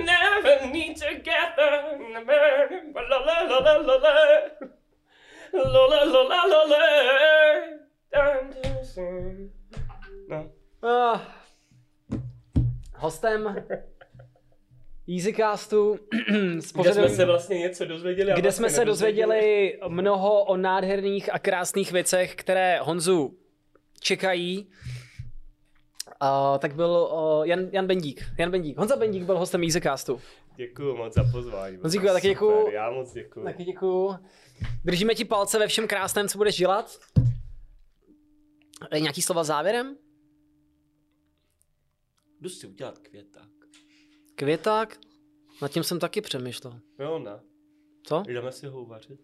Never need together. Never. La la la la la la. La la la la la la. Time to sing. No. Uh, hostem Easycastu s Kde jsme se vlastně něco dozvěděli. a kde vlastně jsme se dozvěděli mnoho o nádherných a krásných věcech, které Honzu čekají. Uh, tak byl uh, Jan, Jan Bendík. Jan Bendík. Honza Bendík byl hostem Easycastu. Děkuju moc za pozvání. Honzíku, já taky děkuju. Já moc děkuju. Taky děkuju. Držíme ti palce ve všem krásném, co budeš dělat. Nějaký slova závěrem? Jdu si udělat květák. Květák? Nad tím jsem taky přemýšlel. Jo, ne. Co? Jdeme si ho uvařit.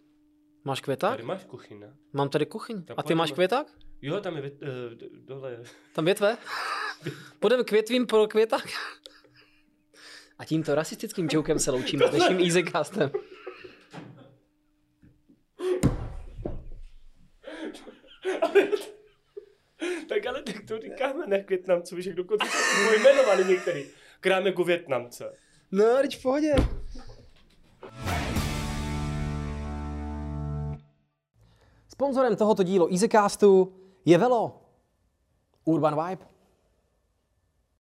Máš květák? Tady máš kuchyň, ne? Mám tady kuchyň. Tak A ty máš květák? Jo, tam je vy, uh, dole. Tam větve? Půjdeme k větvím pro květák. A tímto rasistickým jokem se loučíme s dnešním Easycastem. Tak ale tak to říkáme ne Větnamcům, že dokonce jsou pojmenovaný některý. Krám jako Větnamce. No, teď v pohodě. Sponzorem tohoto dílu Easycastu je Velo. Urban Vibe.